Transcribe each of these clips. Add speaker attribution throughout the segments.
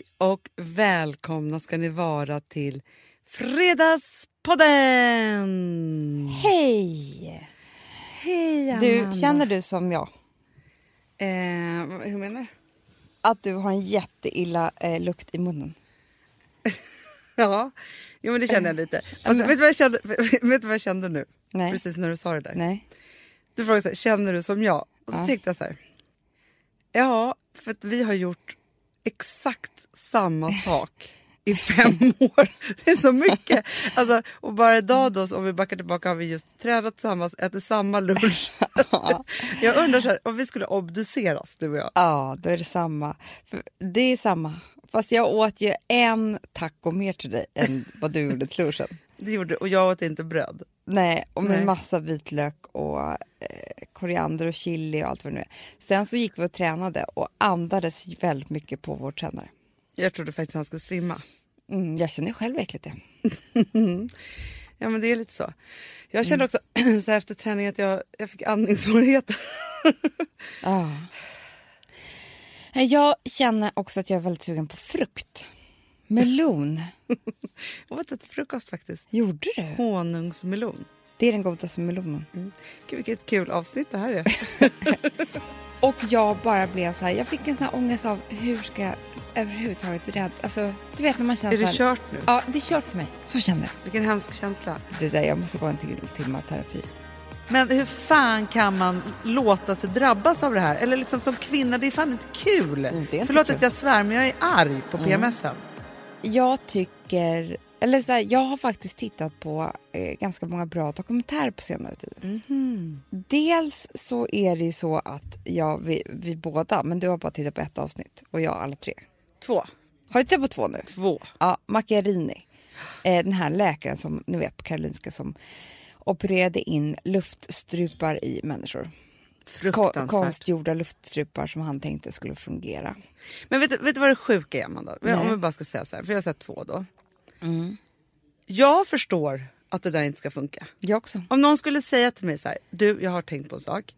Speaker 1: Hej och välkomna ska ni vara till Fredagspodden!
Speaker 2: Hej!
Speaker 1: Hej
Speaker 2: Du,
Speaker 1: Amanda.
Speaker 2: känner du som jag?
Speaker 1: Eh, hur menar du?
Speaker 2: Att du har en jätteilla eh, lukt i munnen?
Speaker 1: Ja, jo, men det känner jag lite. Alltså, vet, du vad jag kände, vet du vad jag kände nu?
Speaker 2: Nej.
Speaker 1: Precis när du sa det där.
Speaker 2: Nej.
Speaker 1: Du frågade så här, känner du som jag? Och så
Speaker 2: Ja.
Speaker 1: tänkte jag så här. Ja, för att vi har gjort exakt samma sak i fem år. Det är så mycket. Alltså, och bara idag då, om vi backar tillbaka, har vi just tränat tillsammans, ätit samma lunch. jag undrar så här, om vi skulle obduceras, du och jag.
Speaker 2: Ja, då är det samma. För det är samma. Fast jag åt ju en taco mer till dig än vad du gjorde till lunchen.
Speaker 1: Det gjorde och jag åt inte bröd.
Speaker 2: Nej, och med
Speaker 1: Nej.
Speaker 2: massa vitlök och eh, koriander och chili och allt vad det nu är. Sen så gick vi och tränade och andades väldigt mycket på vår tränare.
Speaker 1: Jag trodde faktiskt han skulle svimma.
Speaker 2: Mm, jag känner själv äckligt det.
Speaker 1: Ja men det är lite så. Jag kände också så efter träningen att jag, jag fick andningssvårigheter.
Speaker 2: Ja. Eh, Jag känner också att jag är väldigt sugen på frukt. Melon.
Speaker 1: Jag åt ett frukost faktiskt.
Speaker 2: Gjorde du?
Speaker 1: Honungsmelon.
Speaker 2: Det är den godaste melonen.
Speaker 1: Gud vilket kul avsnitt det här är.
Speaker 2: Och jag bara blev så här, jag fick en sån här ångest av hur ska jag överhuvudtaget rädda, alltså du vet när man känner
Speaker 1: är
Speaker 2: så
Speaker 1: det kört nu?
Speaker 2: Ja, det är kört för mig. Så kände jag.
Speaker 1: Vilken hemsk känsla.
Speaker 2: Det där, jag måste gå en till timme terapi.
Speaker 1: Men hur fan kan man låta sig drabbas av det här? Eller liksom som kvinna, det är fan inte kul.
Speaker 2: Mm, det är inte
Speaker 1: Förlåt
Speaker 2: kul.
Speaker 1: att jag svär men jag är arg på PMSen.
Speaker 2: Jag tycker, eller så här, jag har faktiskt tittat på eh, ganska många bra dokumentärer på senare tid. Dels så är det ju så att jag, vi, vi båda, men du har bara tittat på ett avsnitt och jag alla tre.
Speaker 1: Två.
Speaker 2: Har du tittat på två nu?
Speaker 1: Två.
Speaker 2: Ja, Macchiarini. Eh, den här läkaren som ni vet på Karolinska som opererade in luftstrupar i människor. Konstgjorda luftstrupar som han tänkte skulle fungera.
Speaker 1: Men vet, du- vet du vad det sjuka är Amanda? Om
Speaker 2: Nej.
Speaker 1: vi bara ska säga så här, för jag har sett två då. Jag förstår att det där inte ska funka.
Speaker 2: Jag också.
Speaker 1: Om någon skulle säga till mig så här, du jag har tänkt på en sak.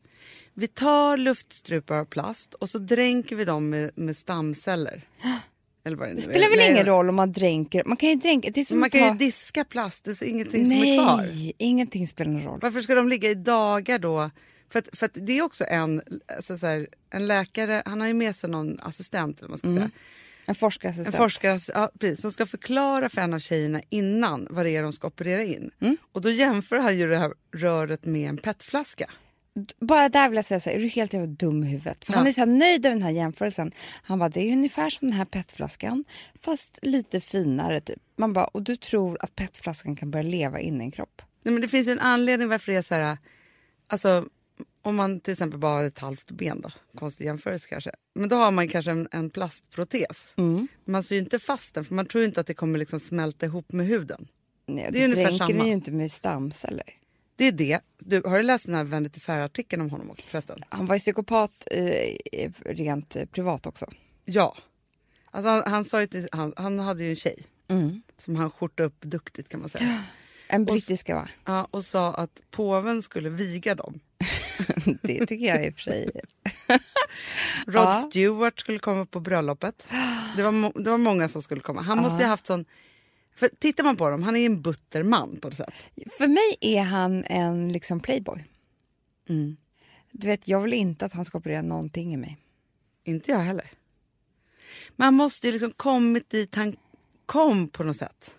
Speaker 1: Vi tar luftstrupar av plast och så dränker vi dem med, med stamceller. Eller vad det,
Speaker 2: Det
Speaker 1: är.
Speaker 2: spelar väl
Speaker 1: Nej,
Speaker 2: ingen roll om man dränker. Man kan ju dränka. Det är
Speaker 1: Man kan ju
Speaker 2: ta...
Speaker 1: diska plast, det är ingenting som är kvar.
Speaker 2: Nej, ingenting spelar någon roll.
Speaker 1: Varför ska de ligga i dagar då? För att, för att det är också en, alltså så här, en läkare, han har ju med sig någon assistent eller man ska säga.
Speaker 2: En forskarassistent.
Speaker 1: En forskare ja, precis, som ska förklara för en av tjejerna innan vad det är de ska operera in.
Speaker 2: Mm.
Speaker 1: Och då jämför han ju det här röret med en petflaska.
Speaker 2: Bara där vill jag säga så här, är du helt jävla dum i huvudet? För
Speaker 1: Ja.
Speaker 2: Han är så nöjd över den här jämförelsen. Han bara, det är ungefär som den här petflaskan fast lite finare typ. Man bara, och du tror att petflaskan kan börja leva inne i en kropp?
Speaker 1: Nej, men det finns ju en anledning varför det är så här... Alltså, om man till exempel bara har ett halvt ben då, konstig jämförelse kanske. Men då har man kanske en, en plastprotes.
Speaker 2: Mm.
Speaker 1: Man syr inte fast den för man tror inte att det kommer liksom smälta ihop med huden.
Speaker 2: Nej,
Speaker 1: Det är
Speaker 2: du
Speaker 1: ungefär
Speaker 2: dränker
Speaker 1: samma.
Speaker 2: ju inte med stamceller.
Speaker 1: Det är det. Du, har du läst den här Vanity Fair-artikeln om honom också, förresten?
Speaker 2: Han var ju psykopat eh, rent eh, privat också.
Speaker 1: Ja. Alltså han, han, sa till, han, han hade ju en tjej
Speaker 2: Mm.
Speaker 1: som han skjortade upp duktigt kan man säga.
Speaker 2: En brittiska va?
Speaker 1: Ja, och sa att påven skulle viga dem.
Speaker 2: Det tycker jag i och för sig.
Speaker 1: Rod
Speaker 2: Ja.
Speaker 1: Stewart skulle komma på bröllopet. Det var, det var många som skulle komma. Han måste ju ha haft sån... För tittar man på honom, han är en butter man på något sätt.
Speaker 2: För mig är han en liksom playboy.
Speaker 1: Mm.
Speaker 2: Du vet, jag vill inte att han ska operera någonting i mig.
Speaker 1: Inte jag heller. Man måste ju liksom kommit dit han kom på något sätt.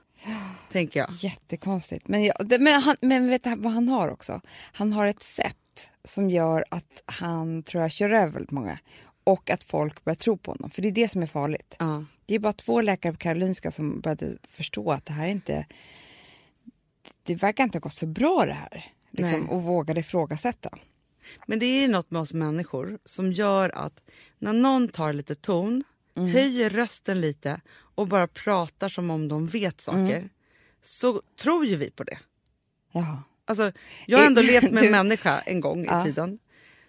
Speaker 1: Tänker jag.
Speaker 2: Jättekonstigt. Men, jag, men, han, men vet du vad han har också? Han har ett sätt som gör att han tror jag kör över väldigt många. Och att folk börjar tro på honom. För det är det som är farligt.
Speaker 1: Ja.
Speaker 2: Det är bara två läkare på Karolinska som började förstå att det här är inte... Det verkar inte ha gått så bra det här. Liksom, och vågade ifrågasätta.
Speaker 1: Men det är något med oss människor som gör att när någon tar lite ton, höjer rösten lite och bara pratar som om de vet saker, så tror ju vi på det.
Speaker 2: Jaha.
Speaker 1: Alltså, jag har ändå
Speaker 2: Eh,
Speaker 1: levt med en människa en gång i
Speaker 2: Ja.
Speaker 1: tiden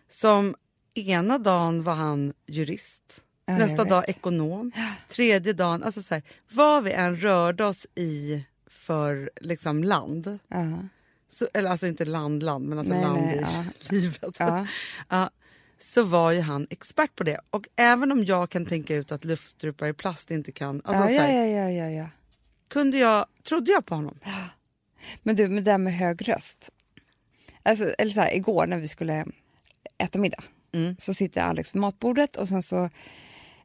Speaker 1: som ena dagen var han jurist,
Speaker 2: Ja,
Speaker 1: nästa dag ekonom, tredje dagen... Alltså så här, vad vi än rörde oss i för liksom land,
Speaker 2: Ja.
Speaker 1: så, eller alltså inte land, land, men alltså
Speaker 2: Nej,
Speaker 1: land
Speaker 2: nej,
Speaker 1: i livet.
Speaker 2: Ja.
Speaker 1: Så var ju han expert på det. Och även om jag kan tänka ut att luftstrupar i plast inte kan... Alltså,
Speaker 2: ja,
Speaker 1: så
Speaker 2: ja,
Speaker 1: här,
Speaker 2: ja, ja, ja, ja.
Speaker 1: Kunde jag, trodde jag på honom.
Speaker 2: Men du, med det där med hög röst. Alltså, eller så här, igår när vi skulle äta middag
Speaker 1: Mm.
Speaker 2: så sitter Alex vid matbordet och sen så,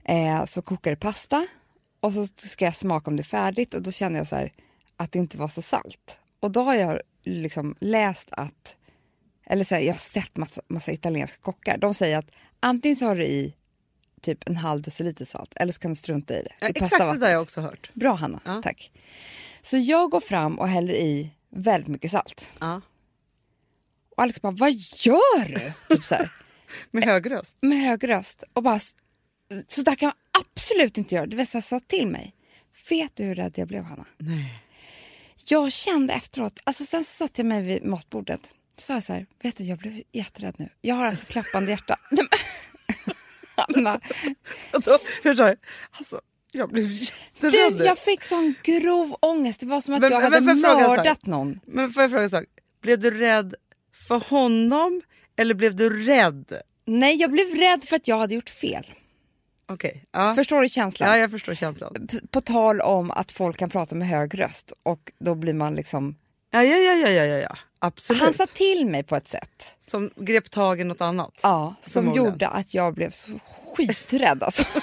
Speaker 2: eh, så kokar det pasta och så ska jag smaka om det är färdigt och då känner jag så här att det inte var så salt. Och då har jag liksom läst att, eller så här, jag har sett massa, massa italienska kockar, de säger att antingen så har du i typ en halv deciliter salt eller så kan du strunta i det.
Speaker 1: Ja,
Speaker 2: i
Speaker 1: exakt det där har jag också hört.
Speaker 2: Bra Hanna,
Speaker 1: Ja.
Speaker 2: tack. Så jag går fram och häller i väldigt mycket salt.
Speaker 1: Ja.
Speaker 2: Och Alex bara, vad gör du? Typ så här,
Speaker 1: Med hög röst.
Speaker 2: med hög röst. Och bara, så där kan man absolut inte göra. Du vet, så här, sa till mig. Vet du hur rädd jag blev Hanna?
Speaker 1: Nej.
Speaker 2: Jag kände efteråt, alltså sen så satte jag mig vid matbordet. Så sa jag så här, vet du jag blev jätterädd nu. Jag har alltså klappande hjärta. Men- Hanna,
Speaker 1: hur sa? Alltså, jag blev jätterädd.
Speaker 2: du, jag fick sån grov ångest. Det var som att
Speaker 1: Men-
Speaker 2: jag
Speaker 1: men
Speaker 2: hade
Speaker 1: får jag fråga en sak?
Speaker 2: mördat någon.
Speaker 1: Men får jag fråga en sak? Blev du rädd för honom eller blev du rädd?
Speaker 2: Nej, jag blev rädd för att jag hade gjort fel.
Speaker 1: Okej. Ja.
Speaker 2: Förstår du känslan?
Speaker 1: ja, jag förstår känslan.
Speaker 2: P- På tal om att folk kan prata med hög röst och då blir man liksom...
Speaker 1: Ja, ja, ja, ja, ja, ja. Absolut.
Speaker 2: Han sa till mig på ett sätt
Speaker 1: Som grep tag i något annat.
Speaker 2: ja, som gjorde att jag blev så skiträdd. Alltså.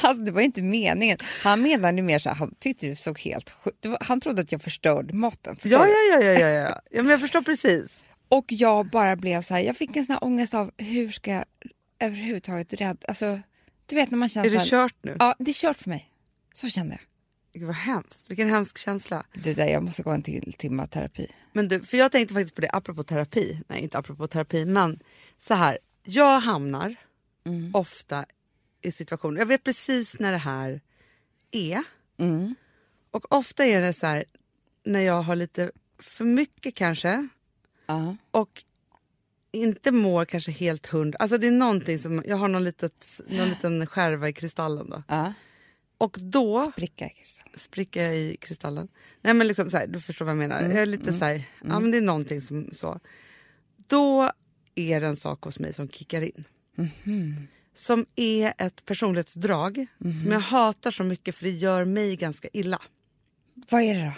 Speaker 2: alltså, det var inte meningen. Han menade mer så här, han tyckte det såg helt sjukt det var, Han trodde att jag förstörde maten. förstår
Speaker 1: Ja, ja, ja, ja, ja, ja. ja men jag förstår precis.
Speaker 2: Och jag bara blev så här, jag fick en sån här ångest av hur ska jag överhuvudtaget rädd... Alltså, du vet när man känner
Speaker 1: Är det
Speaker 2: här,
Speaker 1: kört nu?
Speaker 2: Ja, det är kört för mig. Så kände jag.
Speaker 1: Gud, vad hemskt. Vilken hemsk känsla.
Speaker 2: Det där, jag måste gå en till timme terapi.
Speaker 1: Men du, för jag tänkte faktiskt på det apropå terapi. Nej, inte apropå terapi, men så här. Jag hamnar
Speaker 2: Mm.
Speaker 1: ofta i situationer, jag vet precis när det här är.
Speaker 2: Mm.
Speaker 1: Och ofta är det så här när jag har lite för mycket kanske
Speaker 2: Ja.
Speaker 1: och inte mår kanske helt hundra. Alltså det är någonting som, jag har någon, litet, någon liten skärva i kristallen då.
Speaker 2: Ja.
Speaker 1: Och då
Speaker 2: Spricka Kristal.
Speaker 1: spricker jag i kristallen. Nej men liksom så här, du förstår vad jag menar. Jag är lite så här, ja men det är någonting som så. Då är det en sak hos mig som kickar in. Som är ett personlighetsdrag som jag hatar så mycket för det gör mig ganska illa.
Speaker 2: Vad är det då?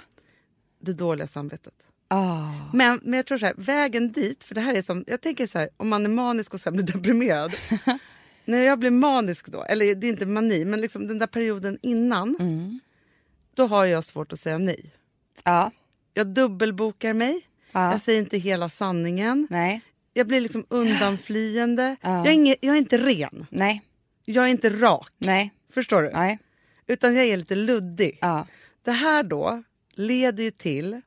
Speaker 1: Det dåliga samvetet.
Speaker 2: Ah.
Speaker 1: Men, men jag tror så här, vägen dit, för det här är som, jag tänker så här, om man är manisk och sen blir deprimerad. När jag blir manisk då, eller det är inte mani, men liksom den där perioden innan. Då har jag svårt att säga nej.
Speaker 2: Ja.
Speaker 1: Jag dubbelbokar mig,
Speaker 2: Ja.
Speaker 1: jag säger inte hela sanningen.
Speaker 2: Nej.
Speaker 1: Jag blir liksom undanflyende.
Speaker 2: Ja.
Speaker 1: Jag, är inge, jag är inte ren,
Speaker 2: Nej.
Speaker 1: jag är inte rak.
Speaker 2: Nej.
Speaker 1: Förstår du?
Speaker 2: Nej.
Speaker 1: Utan jag är lite luddig.
Speaker 2: Ja.
Speaker 1: Det här då leder ju till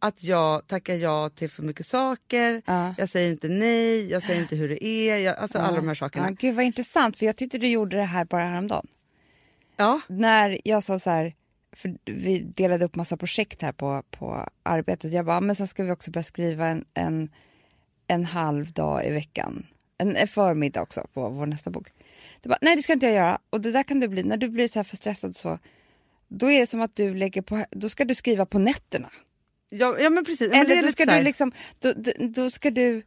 Speaker 1: att jag tackar ja till för mycket saker.
Speaker 2: Ja.
Speaker 1: Jag säger inte nej, jag säger inte hur det är. Jag, alltså alla de här sakerna.
Speaker 2: Ja, gud vad intressant, för jag tyckte du gjorde det här bara häromdagen.
Speaker 1: Ja,
Speaker 2: När jag sa så här, för vi delade upp massa projekt här på, på arbetet. Jag bara, men sen ska vi också börja skriva en, en, en halv dag i veckan. En, en förmiddag också på vår nästa bok. Du bara, nej det ska inte jag göra. Och det där kan du bli, när du blir så här för stressad så, då är det som att du lägger på, då ska du skriva på nätterna.
Speaker 1: Ja, ja men precis. Men
Speaker 2: Eller
Speaker 1: är
Speaker 2: då ska du liksom, då, då, då ska du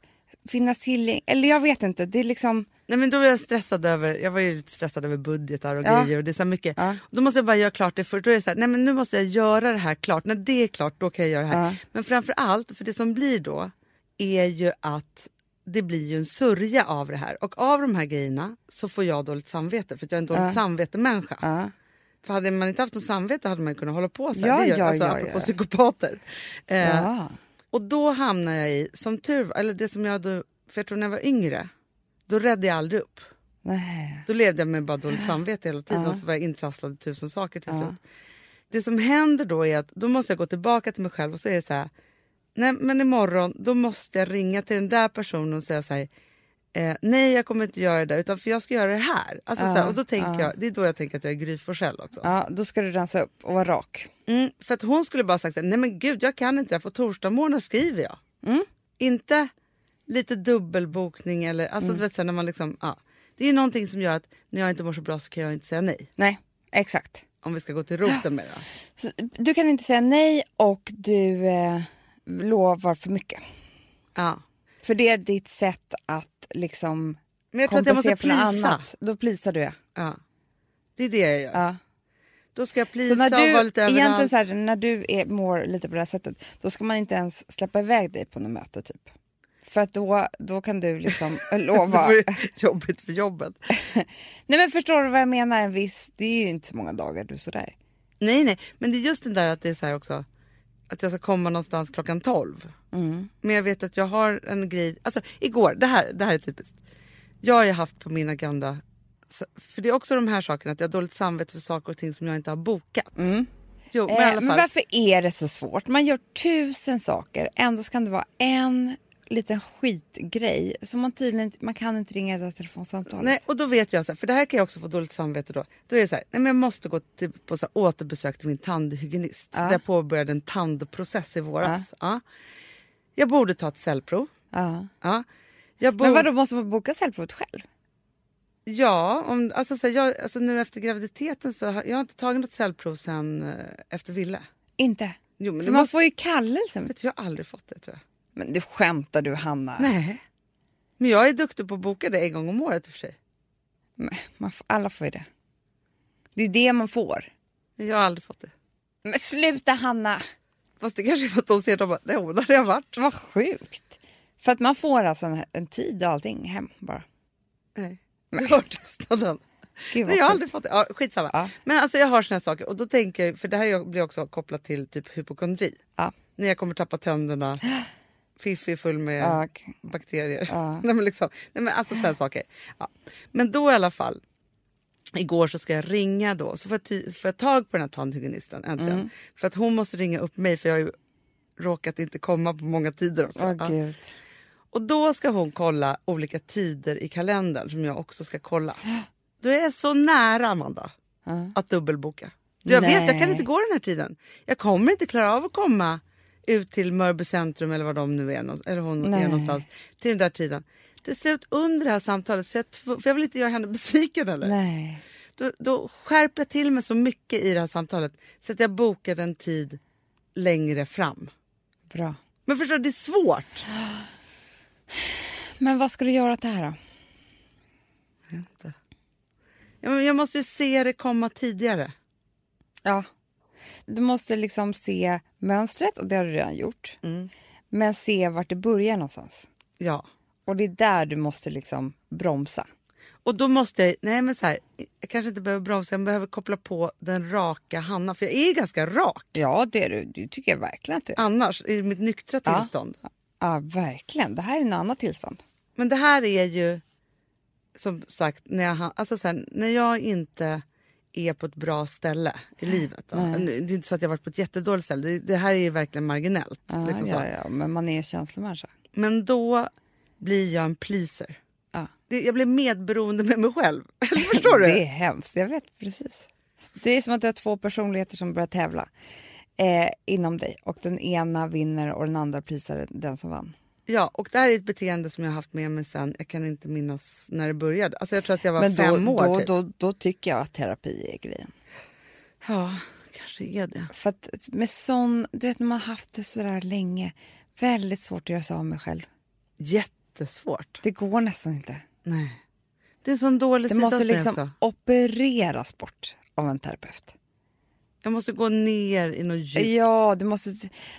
Speaker 2: finnas till, eller jag vet inte, det är liksom,
Speaker 1: Nej men då var jag stressad över, jag var ju lite stressad över budgetar och
Speaker 2: Ja.
Speaker 1: grejer och det är så mycket.
Speaker 2: Ja.
Speaker 1: Då måste jag bara göra klart det först. Då är det så här, nej men nu måste jag göra det här klart. När det är klart då kan jag göra det här.
Speaker 2: Ja.
Speaker 1: Men framför allt, för det som blir då är ju att det blir ju en sörja av det här. Och av de här grejerna så får jag dåligt samvete för att jag är en dåligt
Speaker 2: Ja.
Speaker 1: samvetemänniska. För hade man inte haft något samvete hade man kunnat hålla på så här.
Speaker 2: Ja,
Speaker 1: det gör,
Speaker 2: ja,
Speaker 1: alltså,
Speaker 2: ja,
Speaker 1: apropå
Speaker 2: ja.
Speaker 1: psykopater. Eh,
Speaker 2: ja.
Speaker 1: och då hamnar jag i, som tur eller det som jag då, för jag tror när jag var yngre, då räddade jag aldrig upp.
Speaker 2: Nej.
Speaker 1: Då levde jag med bara dåligt samvete hela tiden
Speaker 2: Ja.
Speaker 1: och så var jag intrasslad i tusen saker till slut. Det som händer då är att då måste jag gå tillbaka till mig själv och så är det så här, nej men imorgon då måste jag ringa till den där personen och säga så här, eh, nej jag kommer inte göra det där utan för jag ska göra det här. Alltså,
Speaker 2: Ja,
Speaker 1: så här och då tänker
Speaker 2: ja.
Speaker 1: jag, det är då jag tänker att jag är Gry Forssell också.
Speaker 2: Ja, då ska du rensa upp och vara rak.
Speaker 1: Mm, för att hon skulle bara sagt här, nej men gud jag kan inte, på torsdag skriver jag.
Speaker 2: Mm.
Speaker 1: Inte lite dubbelbokning eller, alltså
Speaker 2: Mm.
Speaker 1: du vet så här, när man liksom, ja. Det är någonting som gör att när jag inte mår så bra så kan jag inte säga nej.
Speaker 2: Nej, exakt.
Speaker 1: Om vi ska gå till roten med det.
Speaker 2: Du kan inte säga nej och du eh, lovar för mycket.
Speaker 1: Ja.
Speaker 2: För det är ditt sätt att liksom
Speaker 1: Men jag tror att jag måste plisa.
Speaker 2: annat. Då plisar du ja.
Speaker 1: Ja. Det är det jag gör.
Speaker 2: ja.
Speaker 1: Då ska jag
Speaker 2: Så
Speaker 1: plisa
Speaker 2: när
Speaker 1: och vara
Speaker 2: du,
Speaker 1: lite överallt.
Speaker 2: så här, när du är, mår lite på det här sättet, då ska man inte ens släppa iväg dig på något möte typ. För att då, då kan du liksom lova.
Speaker 1: jobbigt för jobbet.
Speaker 2: Nej men förstår du vad jag menar? En viss, det är ju inte så många dagar du är sådär.
Speaker 1: Nej, nej, men det är just det där att det är så också. Att jag ska komma någonstans klockan 12.
Speaker 2: Mm.
Speaker 1: Men jag vet att jag har en grej. Alltså igår, det här, det här är typiskt. Jag har ju haft på min agenda. För det är också de här sakerna att jag har dåligt samvete för saker och ting som jag inte har bokat. Jo, men
Speaker 2: Eh, men varför är det så svårt? Man gör tusen saker, ändå kan det vara en liten skitgrej som man tydligen man kan inte ringa det telefonsamtalet.
Speaker 1: Nej, och då vet jag, så här, för det här kan jag också få dåligt samvete då. Då är det så här, nej men jag måste gå till, på så här, återbesök till min tandhygienist.
Speaker 2: Ja.
Speaker 1: Där jag påbörjade en tandprocess i våras. Ja. Jag borde ta ett cellprov.
Speaker 2: Ja.
Speaker 1: Ja. Jag borde,
Speaker 2: Men vadå, måste man boka cellprovet själv?
Speaker 1: Ja, om, alltså, så här, jag, alltså, nu efter graviditeten så har jag har inte tagit något cellprov sen eh, efter Ville.
Speaker 2: Inte?
Speaker 1: Jo, men
Speaker 2: För man
Speaker 1: måste,
Speaker 2: får ju kallelsen.
Speaker 1: vet du, jag har aldrig fått det tror jag.
Speaker 2: Men du skämtar du Hanna?
Speaker 1: Nej. Men jag är duktig på att boka det en gång om året i och för sig.
Speaker 2: Men Man får, alla får ju det. Det är det man får.
Speaker 1: Jag har aldrig fått det.
Speaker 2: Men sluta Hanna!
Speaker 1: Fast det kanske är för att de ser dem bara, nej hon har redan varit.
Speaker 2: Vad sjukt. För att man får alltså en, en tid och allting hem bara.
Speaker 1: Nej. Jag har tystnaden.
Speaker 2: Gud,
Speaker 1: Nej, jag har aldrig fått det. Ja, skitsamma.
Speaker 2: Ja.
Speaker 1: Men alltså jag har såna här saker och då tänker jag, för det här blir också kopplat till typ hypokondri.
Speaker 2: Ja.
Speaker 1: När jag kommer tappa tänderna, Fiffi full med
Speaker 2: Ja, okej.
Speaker 1: bakterier.
Speaker 2: Ja.
Speaker 1: nej, men liksom, nej, men alltså sådana saker. Ja. Men då i alla fall, igår så ska jag ringa då, så får jag, får jag tag på den här tandhygienisten äntligen.
Speaker 2: Mm.
Speaker 1: För att hon måste ringa upp mig för jag har ju råkat inte komma på många tider också.
Speaker 2: Åh
Speaker 1: Ja. Och då ska hon kolla olika tider i kalendern som jag också ska kolla. Du är så nära Amanda
Speaker 2: Ja.
Speaker 1: att dubbelboka. Jag vet, jag kan
Speaker 2: Nej.
Speaker 1: inte gå den här tiden. Jag kommer inte klara av att komma ut till Mörby centrum eller var de nu är, eller hon
Speaker 2: Nej.
Speaker 1: är någonstans till den där tiden. Till slut under det här samtalet, så jag, för jag vill inte göra henne besviken eller?
Speaker 2: Nej.
Speaker 1: Då, då skärper jag till mig så mycket i det här samtalet så att jag bokar en tid längre fram.
Speaker 2: Bra.
Speaker 1: Men förstår du, det är svårt.
Speaker 2: Men vad ska du göra åt det här då?
Speaker 1: Jag vet inte. Ja, men Jag måste ju se det komma tidigare.
Speaker 2: Ja. Du måste liksom se mönstret och det har du redan gjort.
Speaker 1: Mm.
Speaker 2: Men se vart det börjar någonstans.
Speaker 1: Ja.
Speaker 2: Och det är där du måste liksom bromsa.
Speaker 1: Och då måste jag, nej men så här, jag kanske inte behöver bromsa, jag behöver koppla på den raka Hanna. För jag är ju ganska rak
Speaker 2: Ja, det är du. Det tycker jag verkligen att du är.
Speaker 1: annars i mitt nyktra
Speaker 2: Ja.
Speaker 1: tillstånd.
Speaker 2: Ja, verkligen. Det här är en annan tillstånd.
Speaker 1: Men det här är ju som sagt när jag, alltså så här, när jag inte är på ett bra ställe i livet.
Speaker 2: Nej.
Speaker 1: Det är inte så att jag varit på ett jättedåligt ställe. Det, det här är ju verkligen marginellt.
Speaker 2: Ja,
Speaker 1: liksom
Speaker 2: ja, ja, men man är känslomänniska.
Speaker 1: Men då blir jag en pleaser.
Speaker 2: Ja.
Speaker 1: Jag blir medberoende med mig själv. Förstår du?
Speaker 2: Det är hemskt, jag vet precis. Det är som att du har två personligheter som börjar tävla eh, inom dig och den ena vinner och den andra prisar den som vann.
Speaker 1: Ja, och det här är ett beteende som jag har haft med mig sen, jag kan inte minnas när det började. Alltså jag tror att jag var
Speaker 2: Men då,
Speaker 1: fem år
Speaker 2: då,
Speaker 1: typ.
Speaker 2: då, då tycker jag att terapi är grejen.
Speaker 1: Ja, kanske är det.
Speaker 2: För att med sån, du vet när man har haft det sådär länge, väldigt svårt att göra sig av med själv.
Speaker 1: Jättesvårt.
Speaker 2: Det går nästan inte.
Speaker 1: Nej. Det är en sån dålig
Speaker 2: Det måste liksom opereras bort av en terapeut.
Speaker 1: Jag måste gå ner i något djup.
Speaker 2: Ja, du måste,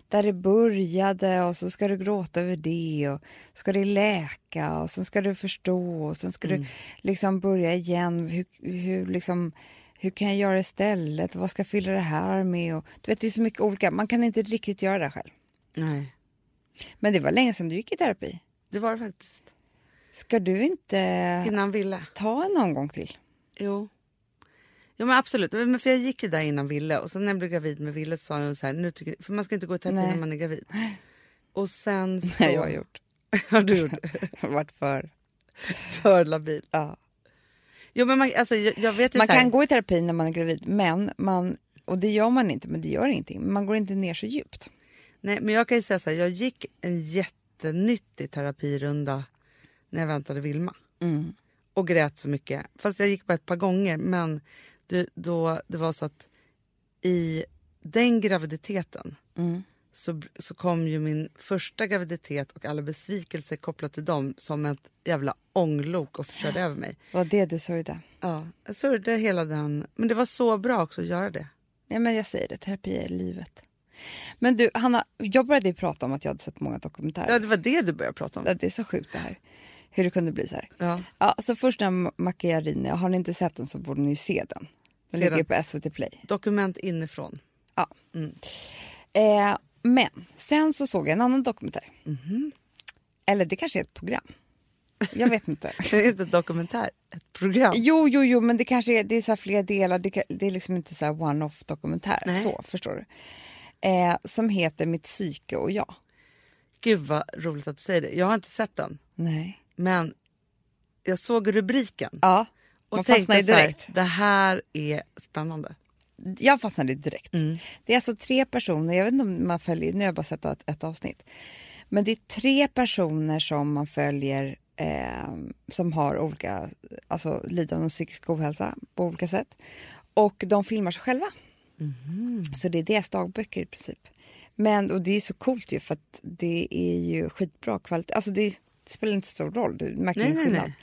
Speaker 2: där det började och så ska du gråta över det och ska det läka och sen ska du förstå och sen ska
Speaker 1: Mm.
Speaker 2: du liksom börja igen. Hur, hur, liksom, hur kan jag göra istället? Vad ska jag fylla det här med? Och, du vet, det är så mycket olika. Man kan inte riktigt göra det själv.
Speaker 1: Nej,
Speaker 2: Men det var länge sedan du gick i terapi.
Speaker 1: det var det faktiskt.
Speaker 2: Ska du inte
Speaker 1: Innan Ville.
Speaker 2: ta en omgång till?
Speaker 1: Jo. Jo men absolut, men för jag gick ju där innan Ville och sen när jag blev gravid med Ville sa hon så här, nu tycker, för man ska inte gå i terapi
Speaker 2: Nej.
Speaker 1: när man är gravid. Och sen så...
Speaker 2: Nej, jag har gjort.
Speaker 1: Har du gjort?
Speaker 2: Jag har varit för...
Speaker 1: För labil.
Speaker 2: Ja.
Speaker 1: Jo men man, alltså, jag, jag vet ju
Speaker 2: Man
Speaker 1: här,
Speaker 2: kan gå i terapi när man är gravid, men man, och det gör man inte, men det gör ingenting. Man går inte ner så djupt.
Speaker 1: Nej, men jag kan ju säga så här, jag gick en jättenyttig terapirunda när jag väntade Vilma.
Speaker 2: Mm.
Speaker 1: Och grät så mycket. Fast jag gick bara ett par gånger. Men det, då, det var så att i den graviditeten
Speaker 2: Mm.
Speaker 1: så, så kom ju min första graviditet och alla besvikelser kopplat till dem som ett jävla ånglok och körde över mig.
Speaker 2: Var det du sörjde?
Speaker 1: Ja, jag sörjde hela den. Men det var så bra också att göra det.
Speaker 2: Ja, men jag säger det, terapi är livet. Men du, Hanna, jag började prata om att jag hade sett många dokumentärer.
Speaker 1: Ja, det var det du började prata om.
Speaker 2: Ja, Det är så sjukt det här. Hur det kunde bli så här.
Speaker 1: Ja.
Speaker 2: Ja, så först den Macchiarini, har ni inte sett den så borde ni se den. Den
Speaker 1: Se
Speaker 2: ligger
Speaker 1: den.
Speaker 2: på SVT Play.
Speaker 1: Dokument inifrån.
Speaker 2: Ja.
Speaker 1: Mm.
Speaker 2: Eh, men sen så såg jag en annan dokumentär.
Speaker 1: Mhm.
Speaker 2: Eller det kanske är ett program. Jag vet inte.
Speaker 1: Det är inte ett dokumentär, ett program.
Speaker 2: Jo, jo, jo, men det kanske är, det är så flera delar. Det, det är liksom inte så här one-off dokumentär.
Speaker 1: Nej.
Speaker 2: Så, förstår du? Eh, som heter Mitt psyke och jag.
Speaker 1: Gud vad roligt att du säger det. Jag har inte sett den,
Speaker 2: Nej.
Speaker 1: Men jag såg rubriken
Speaker 2: Ja,
Speaker 1: och
Speaker 2: man
Speaker 1: tänkte så här,
Speaker 2: direkt.
Speaker 1: det här är spännande.
Speaker 2: Jag fastnade direkt.
Speaker 1: Mm.
Speaker 2: Det är alltså tre personer, jag vet inte om man följer, nu har jag bara sett ett, ett avsnitt. Men det är tre personer som man följer eh, som har olika, alltså lider av någon psykisk ohälsa på olika sätt. Och de filmar sig själva. Så det är deras dagböcker i princip. Men, och det är så coolt ju för att det är ju skitbra kvalitet. Alltså det, det spelar inte så stor roll, du märker
Speaker 1: Nej,
Speaker 2: ingen
Speaker 1: nej,
Speaker 2: skillnad.
Speaker 1: nej.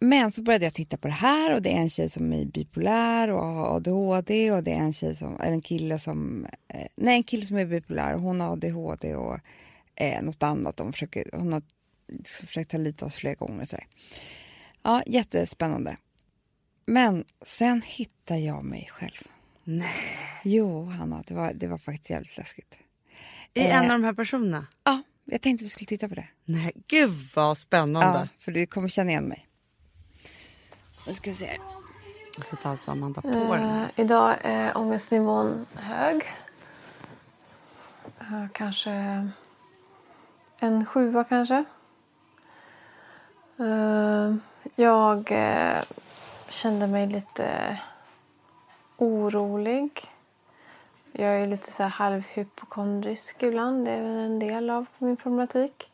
Speaker 2: Men så började jag titta på det här och det är en tjej som är bipolär och har ADHD och det är en tjej som, en kille som, eh, nej en kille som är bipolär och hon har ADHD och eh, något annat. De försöker, hon har liksom försökt ta livet av oss flera gånger sådär. Ja, jättespännande. Men sen hittar jag mig själv.
Speaker 1: Nej.
Speaker 2: Jo, Hanna, det var, det var faktiskt jävligt läskigt.
Speaker 1: I
Speaker 2: Eh.
Speaker 1: en av de här personerna?
Speaker 2: Ja, jag tänkte vi skulle titta på det.
Speaker 1: Nej, gud vad spännande.
Speaker 2: Ja, för du kommer känna igen mig. Nu ska vi se här.
Speaker 1: Jag sätter alltså Amanda på den här.
Speaker 3: Eh, idag är ångestnivån hög. Eh, kanske en sjua kanske. Eh, jag eh, kände mig lite orolig. Jag är lite så här halvhypokondrisk ibland. Det är väl en del av min problematik.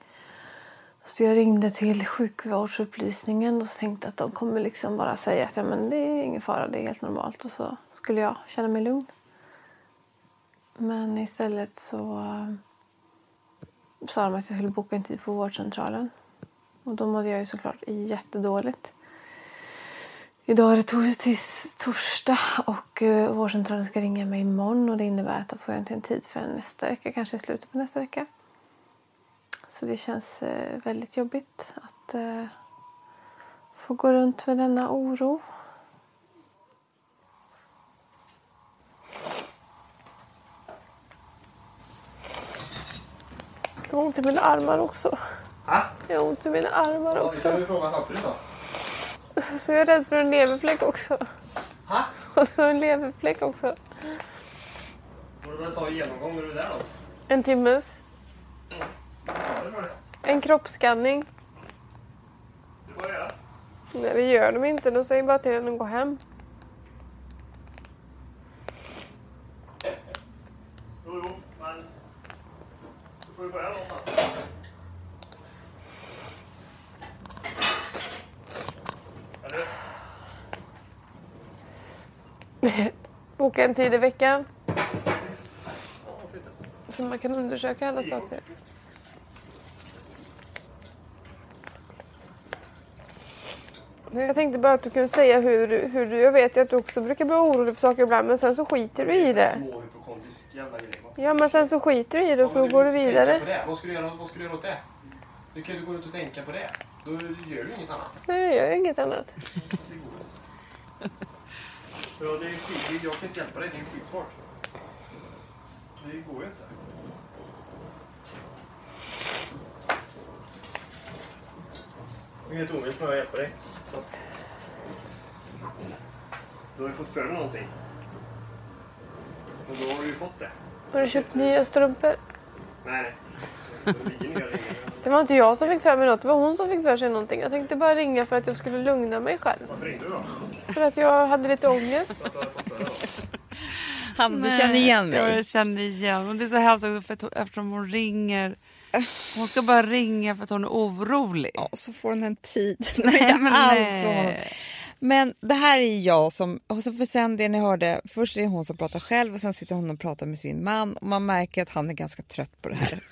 Speaker 3: Så jag ringde till sjukvårdsupplysningen och tänkte att de kommer liksom bara säga att ja, men det är ingen fara, det är helt normalt. Och så skulle jag känna mig lugn. Men istället så eh, sa de att jag skulle boka en tid på vårdcentralen. Och då mådde jag ju såklart jättedåligt. Idag är det torsdag och uh, vårdcentralen ska ringa mig imorgon och det innebär att då får jag inte en tid förrän nästa vecka, kanske i slutet på nästa vecka. Så det känns eh, väldigt jobbigt att eh, få gå runt med denna oro. Jag har ont i mina armar också. Jag har ont i mina armar
Speaker 4: Ja, det
Speaker 3: också.
Speaker 4: kan du fråga samtidigt då.
Speaker 3: Så jag är rädd för en leverfläck också.
Speaker 4: Ha?
Speaker 3: Och så en leverfläck också.
Speaker 4: Får du väl ta en genomgång när du är där då.
Speaker 3: En timmes.
Speaker 4: Det var det.
Speaker 3: En kroppsskanning.
Speaker 4: Det jag göra.
Speaker 3: Nej, det gör de inte. De säger bara till en att gå hem.
Speaker 4: Jo, jo, men... Då får du börja någonstans. Eller?
Speaker 3: Boka en tid i veckan.
Speaker 4: Inte?
Speaker 3: Så man kan undersöka alla saker. Jag tänkte bara att du kunde säga hur, hur du... Jag vet ju att du också brukar bli orolig för saker ibland men sen så skiter du i det. Ja men sen så skiter du i det och så går du vidare.
Speaker 4: Vad ska du göra, vad ska du göra åt det? Du kan ju gå runt och tänka på det. Då gör du inget annat.
Speaker 3: Nej jag gör inget annat.
Speaker 4: Ja, det är skit. Jag kan inte hjälpa dig. Det är skitsvårt. Det går ju inte. Det är helt omöjligt för mig att hjälpa dig. Så. Du har ju fått för dig någonting. Och då har du ju fått det.
Speaker 3: Har du köpt nya strumpor?
Speaker 4: Nej, nej. Det ligger nya ringar.
Speaker 3: Det var inte jag som fick för mig något, det var hon som fick för sig någonting. Jag tänkte bara ringa för att jag skulle lugna mig själv.
Speaker 4: Varför ringde du då?
Speaker 3: För att jag hade lite ångest.
Speaker 2: Han, du känner igen mig.
Speaker 1: jag känner igen. Och det är så hemskt också för att eftersom hon ringer. Hon ska bara ringa för att hon är orolig.
Speaker 2: Ja, så får hon en tid.
Speaker 1: Nej, men
Speaker 2: alls
Speaker 1: nej.
Speaker 2: Men det här är jag som, och så för sen det ni hörde, först är det hon som pratar själv och sen sitter hon och pratar med sin man och man märker att han är ganska trött på det här.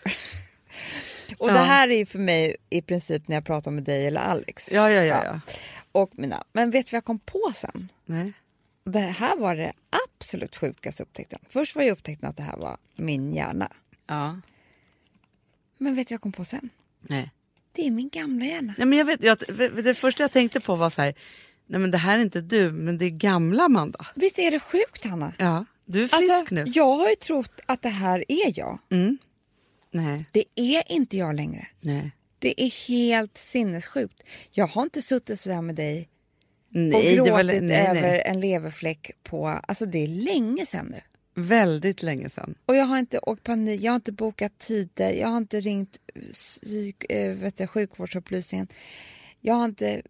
Speaker 2: och
Speaker 1: Ja.
Speaker 2: det här är för mig i princip när jag pratar med dig eller Alex.
Speaker 1: Ja, ja, ja. ja.
Speaker 2: Och mina. Men vet du vad jag kom på sen?
Speaker 1: Nej.
Speaker 2: Det här var det absolut sjukaste upptäckten. Först var jag upptäckten att det här var min hjärna.
Speaker 1: Ja.
Speaker 2: Men vet du vad jag kom på sen?
Speaker 1: Nej.
Speaker 2: Det är min gamla hjärna.
Speaker 1: Nej, men jag vet, jag, det första jag tänkte på var så här, nej men det här är inte du, men det är gamla Amanda.
Speaker 2: Visst är det sjukt Hanna?
Speaker 1: Ja, du är frisk
Speaker 2: Alltså,
Speaker 1: nu.
Speaker 2: jag har ju trott att det här är jag.
Speaker 1: Mm. Nej,
Speaker 2: Det är inte jag längre.
Speaker 1: nej.
Speaker 2: Det är helt sinnessjukt. Jag har inte suttit sådär med dig och
Speaker 1: Nej,
Speaker 2: gråtit
Speaker 1: det var, nej, nej.
Speaker 2: över en leverfläck på... Alltså det är länge sedan nu.
Speaker 1: Väldigt länge sedan.
Speaker 2: Och jag har inte åkt panik, jag har inte bokat tider, jag har inte ringt psyk, äh, vet du, sjukvårdsupplysningen. Jag har inte,